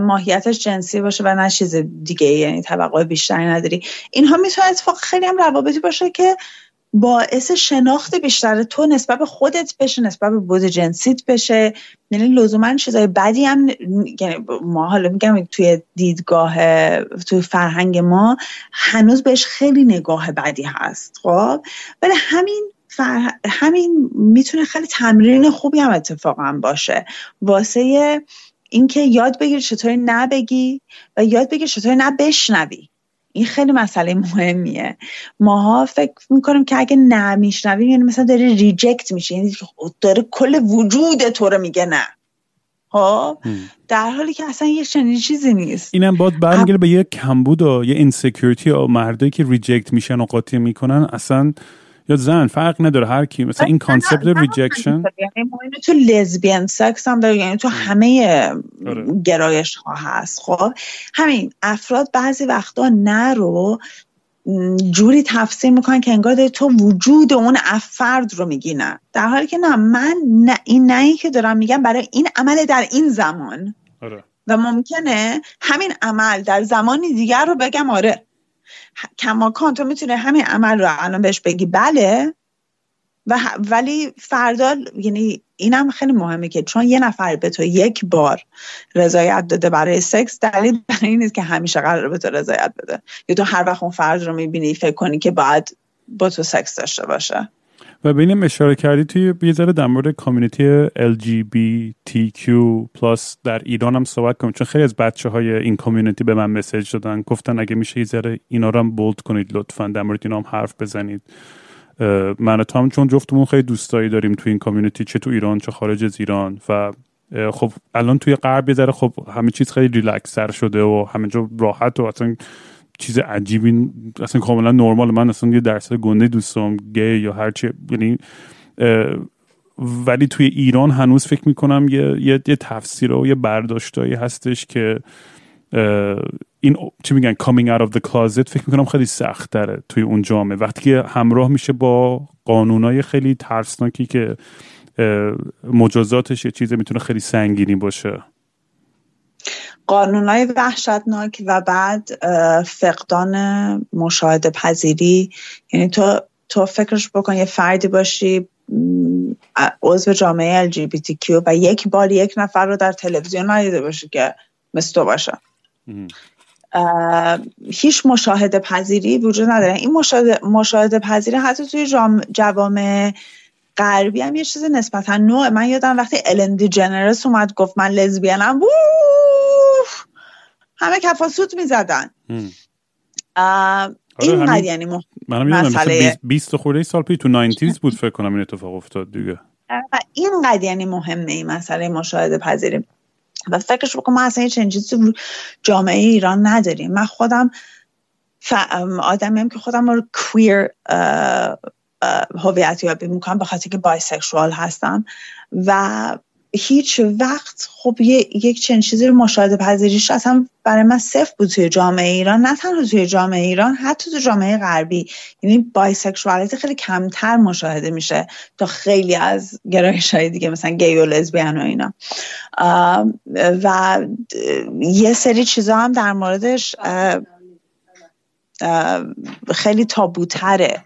ماهیتش جنسی باشه و نه چیز دیگه یعنی توقع بیشتری نداری. اینها می‌تونه اتفاق خیلی هم روابطی باشه که باعث شناخت بیشتر تو نسبت به خودت بشه نسبت به بود جنسیت بشه. یعنی لزوما چیزای بدی هم یعنی ما حالا میگم توی دیدگاه توی فرهنگ ما هنوز بهش خیلی نگاه بدی هست خب؟ ولی همین همین می‌تونه خیلی تمرین خوبی هم اتفاقا باشه. واسه اینکه یاد بگیر چطوری نبگی و یاد بگیر چطوری نبشنوی. این خیلی مسئله مهمیه. ماها فکر می‌کنیم که اگه نمیشنویم یعنی مثلا داره ریجکت میشه یعنی داره کل وجود تو رو میگه نه. ها خب؟ در حالی که اصلا یه چنین چیزی نیست. اینم باید برمیگره به یه کمبود و یه insecurity و مردایی که reject میشن و قاطی می‌کنن اصلا یا زن فرق نداره هر کی. مثلا این concept rejection یعنی تو lesbian sex هم داره یعنی تو همه آره. گرایش ها هست. خب همین افراد بعضی وقتا نه رو جوری تفسیر می‌کنن که انگار داری تو وجود اون افرد رو میگی نه در حالی که نه من نه این نه که دارم میگم برای این عمل در این زمان. آره. و ممکنه همین عمل در زمانی دیگر رو بگم آره. کماکان تو می‌تونه همین عمل رو الان بهش بگی. بله. و ولی فردا یعنی اینم خیلی مهمه که چون یه نفر به تو یک بار رضایت داده برای سکس دلیل برای این نیست که همیشه قرار به تو رضایت بده. یا تو هر وقت اون فرد رو می‌بینی فکر کنی که باید با تو سکس داشته باشه. و به اینم اشاره کردی توی یه ذره در مورد کامیونیتی LGBTQ در ایران هم صحبت کنیم. چون خیلی از بچه های این community به من message دادن. گفتن اگه میشه یه ذره اینا رو هم bold کنید لطفا. در مورد اینا هم حرف بزنید. من تو هم چون جفتمون خیلی دوستایی داریم تو این community چه تو ایران چه خارج از ایران. و خب الان توی غرب یه خب همه چیز خیلی ریلکس سر شده و همه جا راحت و اصلا چیز عجیبی اصلا کاملا نرمال. من اصلا یه درصد گنده دوستم گی یا هر چی. یعنی ولی توی ایران هنوز فکر می‌کنم یه, یه،, یه تفسیر و یه برداشتایی هستش که این چی میگن coming out of the closet فکر می‌کنم خیلی سخت داره توی اون جامعه. وقتی که همراه میشه با قانونای خیلی ترسناکی که مجازاتش یه چیزی می‌تونه خیلی سنگینی باشه. قانونای وحشتناک و بعد فقدان مشاهده پذیری. یعنی تو تو فکرش بکن یه فردی باشی عضو جامعه LGBTQ و یک بار یک نفر رو در تلویزیون ندیده باشی که مثل تو باشه. هیچ مشاهده پذیری وجود نداره. این مشاهده, مشاهده پذیری حتی توی جوامع غربی هم یه چیز نسبتا نوع. من یادم وقتی الندی جنرس اومد گفت من لزبیانم همه کفاسوت می‌زدن. این آره یعنی منم مسئله 20 خورده سال پیش تو 90 بود فکر کنم این اتفاق افتاد دیگه. این قد یعنی مهمه این مسئله مشاهده پذیری و فکرش بکن ما اصلا چنین چیزی جامعه ایران نداریم. من خودم ف... آدمی هم که خودم رو کویر هویت یابی می‌کنم به خاطر که بایسکشوال هستم. و هیچ وقت خب یک چنین چیزی رو مشاهده پذیریش اصلا برای من صفر بود توی جامعه ایران. نه تنها توی جامعه ایران حتی تو جامعه غربی. یعنی بایسکشوالیتی خیلی کمتر مشاهده میشه تا خیلی از گرایش های دیگه مثلا گی و لزبیان و اینا. و یه سری چیزا هم در موردش خیلی تابوتره.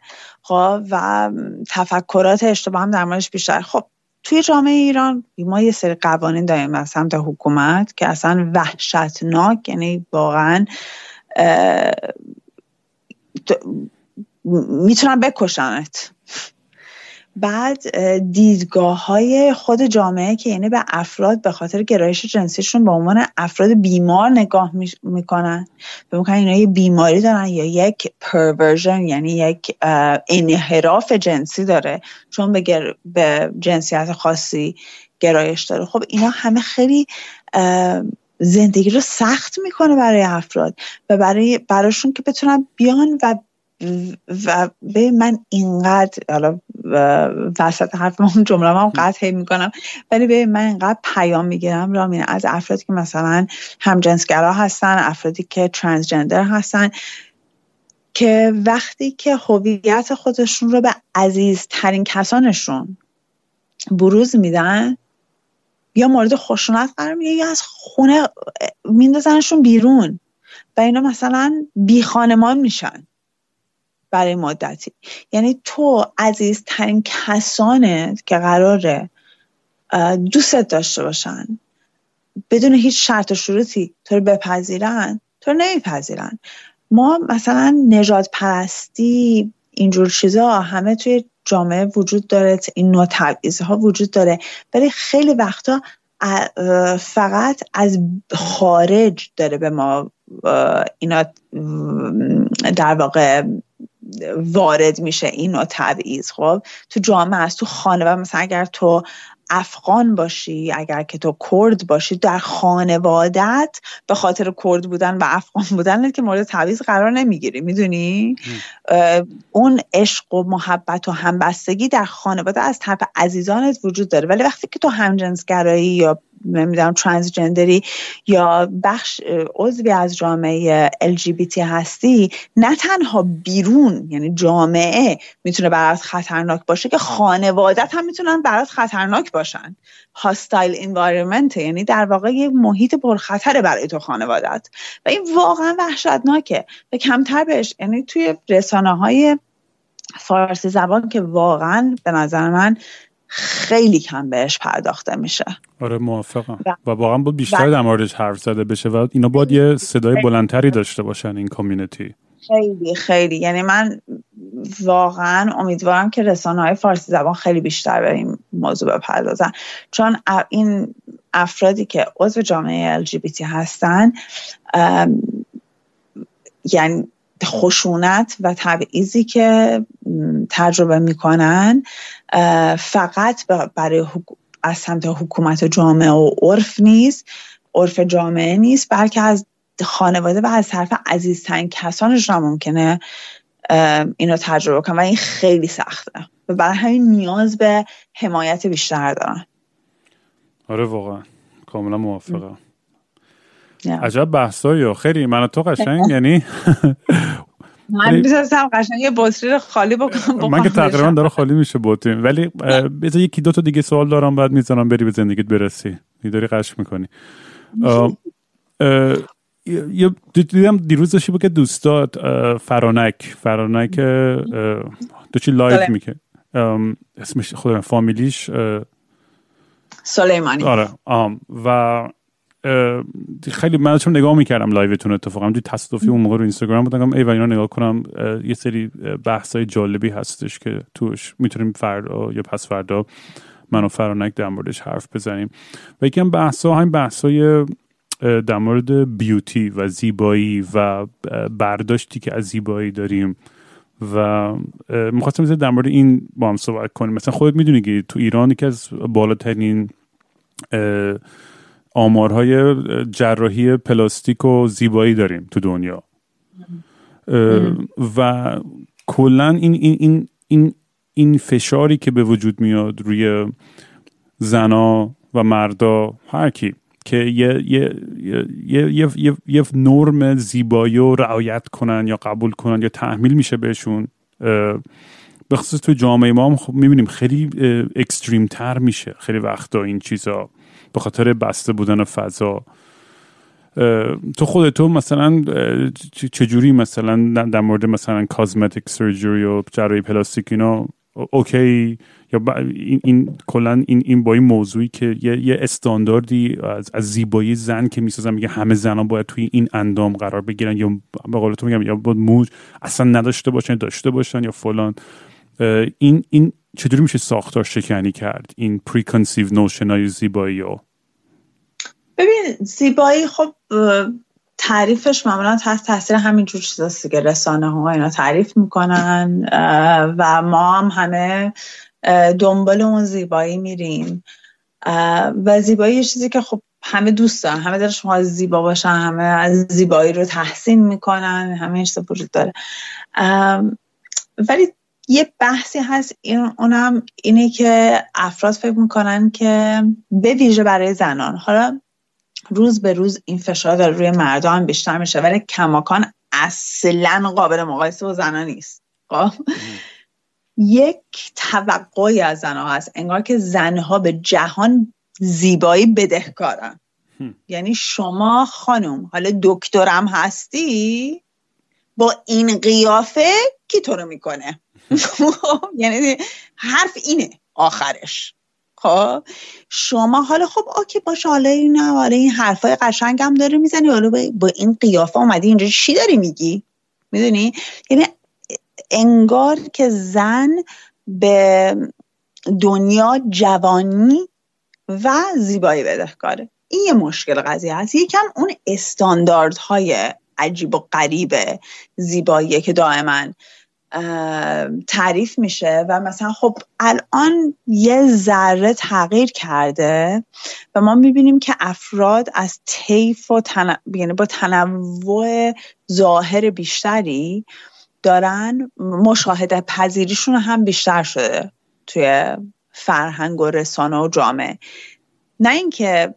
و تفکرات اشتباه هم در موردش بیشتر. خب توی جامعه ایران ما یه سری قوانین داریم از سمت حکومت که اصلا وحشتناک یعنی واقعا می‌تونن بکشنت بعد دیدگاه های خود جامعه که یعنی به افراد به خاطر گرایش جنسیشون به عنوان افراد بیمار نگاه می‌کنن. به می‌کنن اینا یه بیماری دارن یا یک پرورژن یعنی یک انحراف جنسی داره چون به, به جنسیت خاصی گرایش داره. خب اینا همه خیلی زندگی رو سخت می‌کنه برای افراد و برای براشون که بتونن بیان و و به من اینقدر حالا وسط حرف اون جمله هم قطع می‌کنم ولی به من اینقدر پیام می‌گیرم رامین از افرادی که مثلا همجنسگرا هستن افرادی که ترانسجندر هستن که وقتی که هویت خودشون رو به عزیزترین کسانشون بروز میدن یا مورد خشونت قرار میگه یا از خونه میندازنشون بیرون. و اینا مثلا بی خانمان میشن. برای مدتی. یعنی تو عزیزترین کسانت که قراره دوستت داشته باشن. بدون هیچ شرط و شروطی. تو رو بپذیرن تو رو نمیپذیرن. ما مثلا نجات پرستی اینجور چیزا همه توی جامعه وجود داره این نوع ها وجود داره. ولی خیلی وقتا فقط از خارج داره به ما اینا در واقع وارد میشه این نوع تبعیض. خب تو جامعه است تو خانواده مثلا اگر تو افغان باشی اگر که تو کرد باشی در خانوادت به خاطر کرد بودن و افغان بودن که مورد تبعیض قرار نمی‌گیری می‌دونی؟ اون عشق و محبت و همبستگی در خانواده از طرف عزیزانت وجود داره. ولی وقتی که تو همجنسگرایی یا نمی‌دونم ترانسجندری یا بخش عضوی از جامعه LGBT هستی نه تنها بیرون یعنی جامعه می‌تونه برات خطرناک باشه که خانوادت هم می‌تونن برات خطرناک باشن. هاستایل انوایرمنت یعنی در واقع یک محیط پرخطره برای تو خانوادت. و این واقعا وحشتناکه. و کمتر بهش یعنی توی رسانه های فارسی زبان که واقعا به نظر من خیلی کم بهش پرداخته میشه. آره موافقم. و واقعا بود بیشتر در موردش حرف زده بشه و اینا باید یه صدای بلندتری داشته باشن این کامیونیتی خیلی خیلی. یعنی من واقعا امیدوارم که رسانه های فارسی زبان خیلی بیشتر به این موضوع بپردازن. چون این افرادی که عضو جامعه LGBT هستن یعنی خشونت و تبعیضی که تجربه می‌کنن فقط برای از سمت حکومت و جامعه و عرف نیست. عرف جامعه نیست بلکه از خانواده و از طرف عزیزترین کسانش را ممکنه اینو تجربه کنن و این خیلی سخته. و برای همین نیاز به حمایت بیشتر دارن. آره واقعا. کاملا موافقم. عجب بحثایی خیلی من تو قشنگ [laughs] یعنی من می‌تونستم قشنگ یه بطری رو خالی بکنم من که تقریبا داره خالی میشه بطری. ولی بذار یکی دو تا دیگه سوال دارم بعد می‌ذارم بری به زندگیت برسی. داری غش می‌کنی. یه دیدم دیروز داشتی که دوستات فرانک فرانک داشتی live می‌کرد؟ اسمش خودم فامیلیش سلیمانی. آره آم و خیلی من چون نگاه می‌کردم live تون اتفاقا. تو تصادفی اون موقع رو اینستاگرام بودم ای و اینا نگاه کنم یه سری بحث های جالبی هستش که توش می‌تونیم فردا یا پس فردا من و فرانک در موردش حرف بزنیم. و یکی هم بحث ها همین بحث های در مورد بیوتی و زیبایی و برداشتی که از زیبایی داریم. و می‌خواستم در مورد این با هم صحبت کنیم. مثلا خودت می‌دونی که تو ایران که از بالاترین آمارهای جراحی پلاستیک و زیبایی داریم تو دنیا. و کلا این این این این این فشاری که به وجود میاد روی زنا و مردا هر کی که یه, یه, یه, یه, یه, یه نرم زیبایی رو رعایت کنن یا قبول کنن یا تحمیل میشه بهشون به خصوص تو جامعه ما هم خب می‌بینیم خیلی اکستریم تر میشه خیلی وقتا این چیزا. به خاطر بسته بودن فضا. تو خودتو مثلا چجوری مثلا در مورد مثلا cosmetic surgery و جراحی پلاستیک اینا اوکی؟ یا این, این کلا این این با این موضوعی که یه, یه استانداردی از, از زیبایی زن که می‌سازن میگه همه زنان باید توی این اندام قرار بگیرن. یا به قول تو میگم یا باید مو اصلا نداشته باشن داشته باشن یا فلان. این این چطوری میشه ساختار شکنی کرد؟ این preconceived notion های زیبایی ها ببین زیبایی خب تعریفش معمولا تحت تاثیر همین جور چیزاست که رسانه ها اینا تعریف می‌کنن و ما هم همه دنبال اون زیبایی میریم. و زیبایی یه چیزی که خب همه دوست دارن. همه دلشون زیبا باشن همه از زیبایی رو تحسین می‌کنن همه این وجود داره. ولی یه بحثی هست این اونم اینه که افراد فکر می‌کنن که به ویژه برای زنان حالا روز به روز این فشار داره روی مردان بیشتر میشه ولی کماکان اصلا قابل مقایسه با زنان نیست. خب؟ یک توقعی از زنها هست انگار که زنها به جهان زیبایی بدهکارن. یعنی شما خانم حالا دکترم هستی با این قیافه کی تو رو می‌کنه؟ یعنی حرف اینه آخرش. خب؟ شما حالا خب اوکی باشه حالا این حالا این حرفای قشنگم داره می‌زنی حالا با این قیافه اومدی اینجا. چی داری میگی؟ می‌دونی؟ یعنی انگار که زن به دنیا جوانی و زیبایی بدهکاره. این یه مشکل قضیه هست. یکم اون استانداردهای عجیب و غریب زیبایی که دائما تعریف میشه و مثلا خب الان یه ذره تغییر کرده و ما می‌بینیم که افراد از طیف و تن... یعنی با تنوع ظاهر بیشتری دارن مشاهده پذیریشون هم بیشتر شده توی فرهنگ و رسانه و جامعه. نه اینکه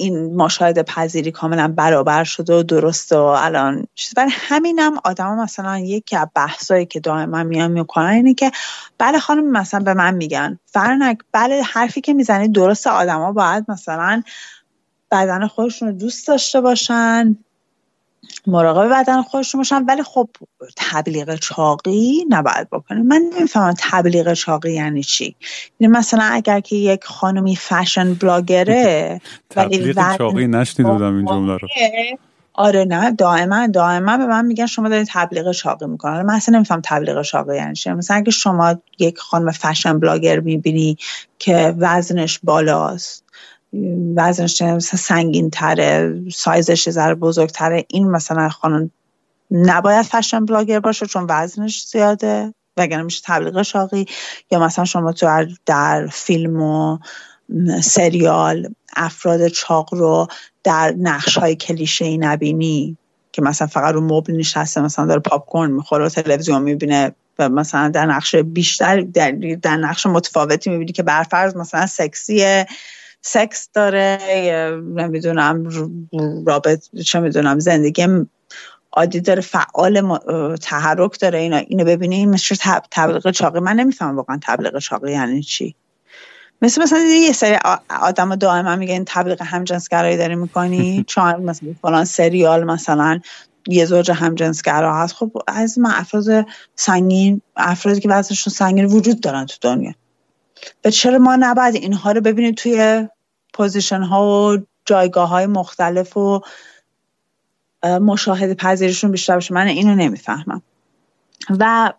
این مشاهده پذیری کاملا برابر شده و درسته و الان چیز. برای همینم آدم مثلا یکی از بحثایی که دائما میان می‌کنن اینه که بله خانم مثلا به من میگن. فرنک بله حرفی که می‌زنی درست آدما باید مثلا بدن خودشون رو دوست داشته باشن. مراقب بدن خودشون باشن. ولی خب تبلیغ چاقی نباید بکنیم من نمی‌فهمم تبلیغ چاقی یعنی چی؟ یعنی مثلا اگر که یک خانمی fashion blogger ه [laughs] تبلیغ چاقی نشنید دادم این جمله رو. آره نه دائما دائما به من میگن شما دارید تبلیغ چاقی می‌کنن من اصلا نمیفهم تبلیغ چاقی یعنی چی. مثلا اگه شما یک خانم fashion blogger می‌بینی که وزنش بالاست وزنش سنگین تره سایزش ذره بزرگتره. این مثلا خانم نباید فشن بلاگر باشه چون وزنش زیاده وگرنه میشه تبلیغ چاقی. یا مثلا شما تو در فیلم و سریال افراد چاق رو در نقش های کلیشه ای نبینی که مثلا فقط رو مبل نشسته مثلا داره پاپ کورن می‌خوره و تلویزیون می‌بینه و مثلا در نقش بیشتر در, در نقش متفاوتی می‌بینی که برفرض مثلا سکسیه. سکس داره نمی‌دونم رابط چه می‌دونم زندگی عادی داره فعال تحرک داره اینا اینو ببینیم میشه تبلیغ چاقی. من نمیفهم واقعا تبلیغ چاقی یعنی چی. مثل مثلا یه سری آدم دائما میگن تبلیغ همجنسگرایی داری می‌کنی. [laughs] چون مثلا فلان سریال مثلا یه زوج همجنسگرا هست. خب از من افراد سنگین افرادی که وزنشون سنگین وجود دارن تو دنیا. چرا ما نباید اینها رو ببینیم توی position ها و جایگاه های مختلف و مشاهده پذیرشون بیشتر باشه؟ من اینو نمی‌فهمم. و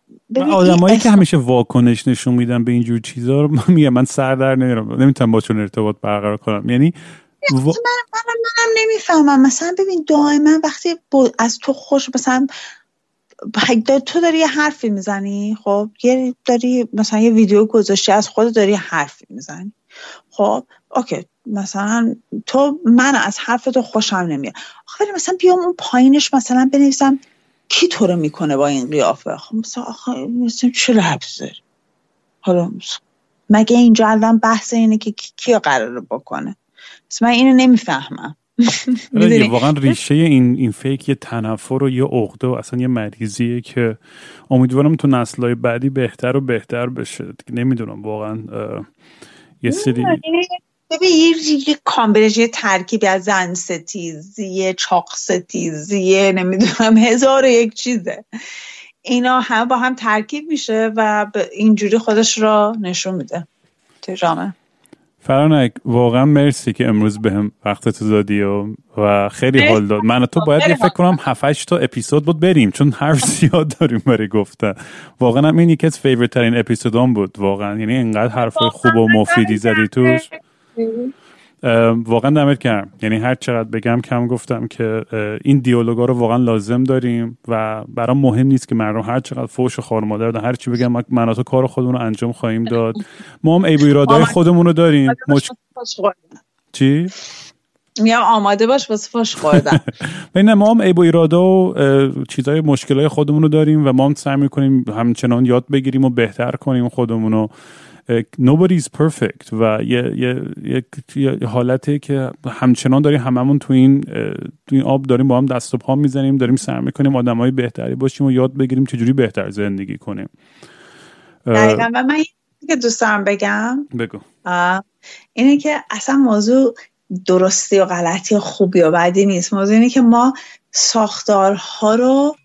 آدمایی که همیشه واکنش نشون میدن به اینجور چیزا رو من میگم من سر در نمیرم نمی‌تونم با چون ارتباط برقرار کنم. یعنی و... من منم نمی‌فهمم. مثلا ببین دائما وقتی از تو خوش مثلا تو داری یه حرفی می‌زنی؟ خب یه داری مثلا یه ویدیو گذاشتی از خود داری حرفی می‌زنی. خب اوکی مثلا تو من از حرف تو خوشم نمیاد. آخه مثلا بیام اون پایینش مثلا بنویسم کی تو رو می‌کنه با این قیافه؟ خب مثلا آخه مثلا چه لبس داری حالا مگه اینجا الان بحث اینه که کی قراره بکنه؟ من اینو نمی‌فهمم. [laughs] واقعا ریشه این این فیک یه تنفر و یه عقده و اصلا یه مریضیه که امیدوارم تو نسلهای بعدی بهتر و بهتر بشه. نمی‌دونم واقعا یه سری ببین یه کامبینش ترکیبی از زن ستیزی چاق ستیزی نمی‌دونم هزار و یک چیزه. اینا هم با هم ترکیب میشه و اینجوری خودش را نشون میده. تو جامعه فرانک واقعا مرسی که امروز به هم وقت تو دادی و, و خیلی حال داد. من تو باید یه فکر کنم 7 تا اپیزود بود بریم چون حرف زیاد داریم برای گفته واقعا هم این یکی از favorite ترین اپیزودام بود واقعا. یعنی اینقدر حرفای خوب و مفیدی زدی توش. واقعا دمت گرم یعنی هر چقدر بگم کم گفتم که این دیالوگا رو واقعا لازم داریم و برام مهم نیست که مردم هر چقدر فوش و خار مادر هر چی بگم من تو کار خودمون رو انجام خواهیم داد. ما هم عیب و ایرادای خودمون رو داریم. مش... چی؟ میام آماده باش واسه فوش خوردن [laughs] نه ما هم ایراده و چیزای مشکلای خودمون رو داریم و ما هم سعی می‌کنیم همچنان یاد بگیریم و بهتر کنیم خودمون رو. Nobody is perfect و یه, یه, یه, یه حالته که همچنان داریم هممون تو این تو این آب داریم با هم دست و پا می‌زنیم داریم سعی می‌کنیم آدمای بهتری باشیم و یاد بگیریم چجوری بهتر زندگی کنیم. دقیقا. و من که دوست دارم بگم. بگو. اینه که اصلا موضوع درستی و غلطی و خوبی و بدی نیست. موضوع اینه که ما ساختارها رو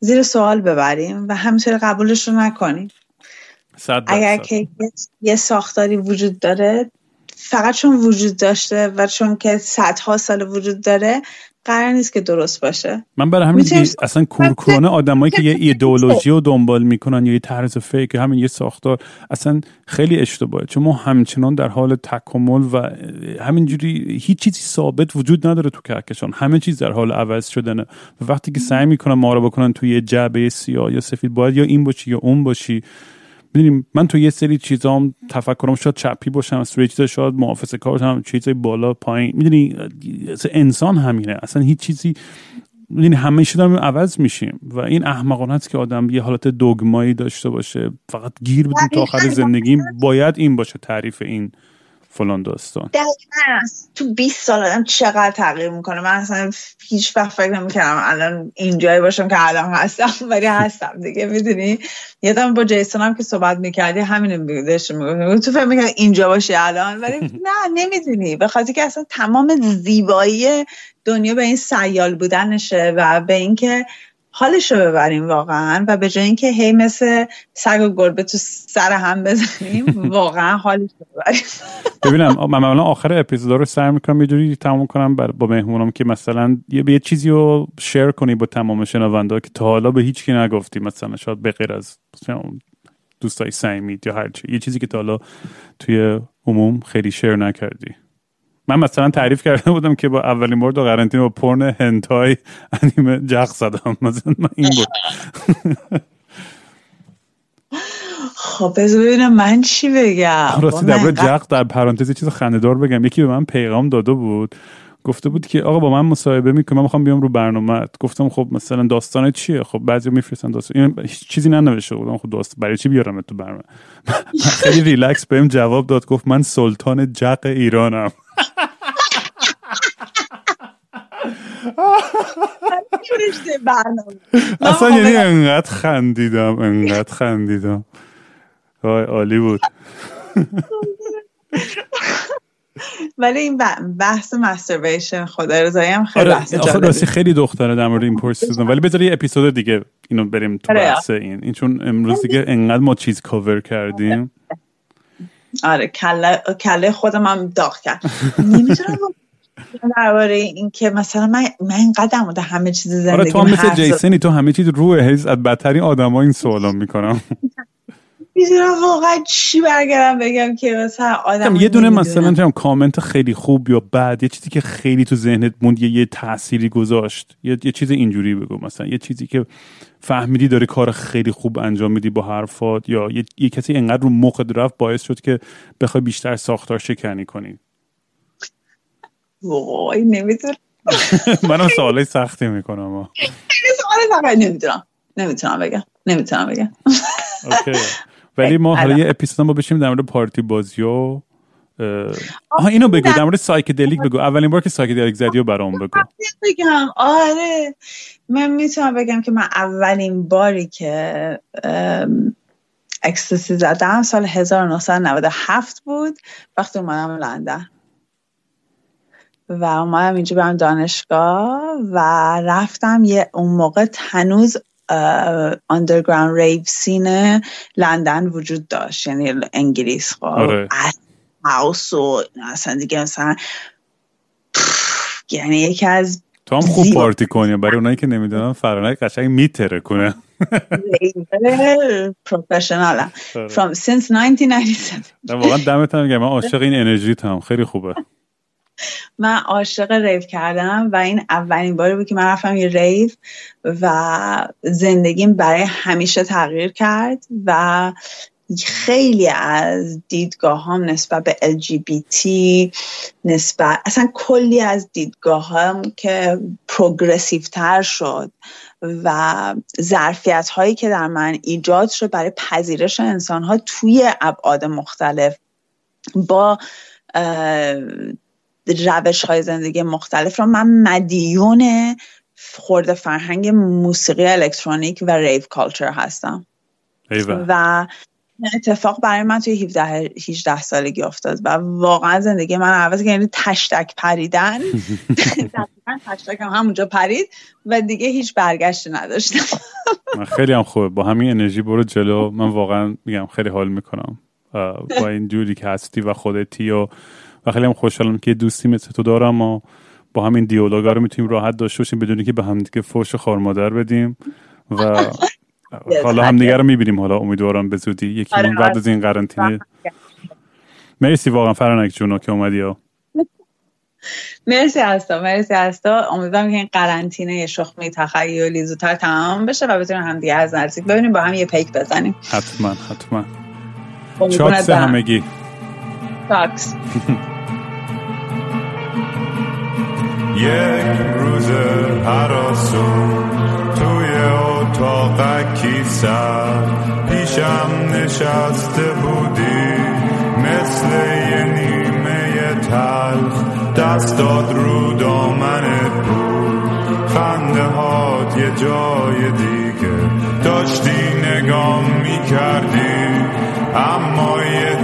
زیر سوال ببریم و همینطور قبولش رو نکنیم. اگر که یه ساختاری وجود داره فقط چون وجود داشته و چون که صدها سال وجود داره قرار نیست که درست باشه. من برای همین اصلا کورکورانه آدمایی که یه [laughs] ایدئولوژی رو دنبال می‌کنن یا یه طرز فکر همین یه ساختار اصلا خیلی اشتباهه. چون ما همچنان در حال تکامل و همینجوری هیچ چیزی ثابت وجود نداره تو کهکشان. همه چیز در حال عوض شدنه. و وقتی که سعی می‌کنن ما رو بکنن توی یه جعبه سیاه یا سفید باید یا این باشی یا اون باشی. می‌دونیم من تو یه سری چیزام تفکرم شاید چپی باشم چیزا شاید محافظه کار هم چیزای بالا پایین. می‌دونی انسان همینه. اصلا هیچ چیزی می‌دونی همیشه داریم عوض میشیم. و این احمقانه است که آدم یه حالت دوگمایی داشته باشه. فقط گیر بدیم تا آخر زندگی باید این باشه تعریف این. فلان داستان. تو 20 سال آدم چقدر تغییر می‌کنه؟ من اصلا هیچ وقت فکر نمی‌کردم الان اینجایی باشم که الان هستم ولی هستم دیگه می‌دونی؟ یادم با جیسون هم که صحبت می‌کردی همین میگوش تو فکر می‌کرد اینجا باشی الان؟ ولی نه نمی‌دونی. به خاطر که اصلا تمام زیبایی دنیا به این سیال بودنشه و به اینکه حالش رو ببریم واقعا و به جای اینکه هی مثل سگ و گربه تو سر هم بزنیم [laughs] واقعا حالش رو ببریم. ببینم من معمولا آخر اپیزود رو سر می‌کنم یه جوری تموم کنم با مهمونم که مثلا یه یه چیزی رو شیر کنی با تمام شنونده که تا حالا به هیچ کی نگفتی مثلا شاید به غیر از دوستای سعیمید یا هرچی یه چیزی که تا حالا توی عموم خیلی شیر نکردی. من مثلا تعریف کرده بودم که با اولین بار دو قرنطینه با پرن هنتای انیمه جق زدم. مثلا من این بود. خب بذار ببینم من چی بگم. راستی در جق در پرانتز چیز خندهدار بگم. یکی به من پیغام داده بود. گفته بود که آقا با من مصاحبه می‌کنم من می‌خوام بیام رو برنامه. گفتم خب مثلا داستان چیه؟ خب بعضی میفرستن داستان. این چیزی ننوشته بودم. خب دوست برای چی بیارم تو برنامه؟ [laughs] خیلی ریلکس بهم جواب داد. گفت من سلطان جق ایرانم. [laughs] اصلا یعنی انقدر خندیدم انقدر خندیدم. وای عالی بود. [laughs] ولی این بحث مستربیشن خدا رضایی هم خیلی آره بحث راستی خیلی دختره در مورد این پرسیدن ولی بذار یه اپیزود دیگه اینو بریم تو آره. بحث این. این چون امروز دیگه انقدر ما چیز کاور کردیم. [laughs] آره کله کله خودم هم داغ کرد. نمی‌تونم درباره این که مثلا من من اینقدر مورد همه چیز زندگی آره تو هم مثل جیسنی تو همه چیز روی هیز از بدترین آدما این سوالا می‌کنم. [laughs] می‌دونم واقعا چی برگردم بگم که مثلا آدم یه دونه مثلا چم کامنت خیلی خوب یا بد یه چیزی که خیلی تو ذهنت موند یه, یه تأثیری گذاشت یه, یه چیز اینجوری بگو مثلا یه چیزی که فهمیدی داری کار خیلی خوب انجام میدی با حرفات یا یه, یه کسی انقدر رو مخت رفت باعث شد که بخوای بیشتر ساختار شکنی کنی. وای نمی‌دونم. [laughs] منم سوالای سختی می‌کنم سوال نمی‌دونم. نمی‌تونم بگم. نمی‌تونم بگم. [laughs] ولی ما حالا یه اپیزود ما بشیم در مورد پارتی بازی و آها اینو بگو در مورد psychedelic بگو. اولین بار که psychedelic زدی و برام بگو. بگم. آره. من می‌تونم بگم که من اولین باری که ecstasy زدم سال 1997 بود. وقتی اومدم لندن. و اومدم اینجا برم دانشگاه و رفتم یه اون موقع هنوز underground rave scene لندن وجود داشت. یعنی انگلیس خب. آره. house و اصلا دیگه مثلا یعنی یکی از تو هم خوب پارتی کنی. برای اونایی که نمی‌دونن فرانک قشنگ می‌ترکونه. [laughs] پروفشنال from since 1997 واقعا دمت هم من عاشق این [laughs] انرژی هم خیلی خوبه. من عاشق ریو کردم و این اولین باری بود که من رفتم یه ریو و زندگیم برای همیشه تغییر کرد و خیلی از دیدگاه هم نسبت به LGBT نسبت اصلا کلی از دیدگاه هم که پروگرسیو تر شد و ظرفیت هایی که در من ایجاد شد برای پذیرش انسان ها توی ابعاد مختلف با روش های زندگی مختلف رو. من مدیون خورده فرهنگ موسیقی الکترونیک و ریو کالچر هستم. و اتفاق برای من توی 17 18 سالگی افتاد و واقعا زندگی من عوض یعنی تشتک پریدن. [laughs] تشتک هم همونجا پرید و دیگه هیچ برگشت نداشتم. خیلی هم خوبه. با همین انرژی برو جلو. من واقعا میگم خیلی حال می‌کنم. با این جوری که هستی و خودتی و و خیلی هم خوشحالم که دوستی مثل تو دارم و با همین دیالوگا رو می‌تونیم راحت داشته باشیم بدونی که به هم دیگه فوش خار مادر بدیم و [laughs] حالا هم دیگه رو می‌بینیم. حالا امیدوارم به زودی یکی آره، بعد از این قرنطینه. [laughs] مرسی واقعا فرانک جونو که اومدی ها. مرسی هستا مرسی هستا. امیدوارم که این قرنطینه شخمی تخیلی زودتر تمام بشه و بتونیم هم دیگه از نزدیک ببینیم با هم یه پیک بزنیم. حتما حتما. چاکس همگی. چاکس [laughs] یک روز هراسون توی اتاقکی سر. پیشم نشسته بودی مثل یه نیمه تلخ. دستاد رو دامنت بود خنده هات یه جای دیگه. داشتی نگام می‌کردی. اما یه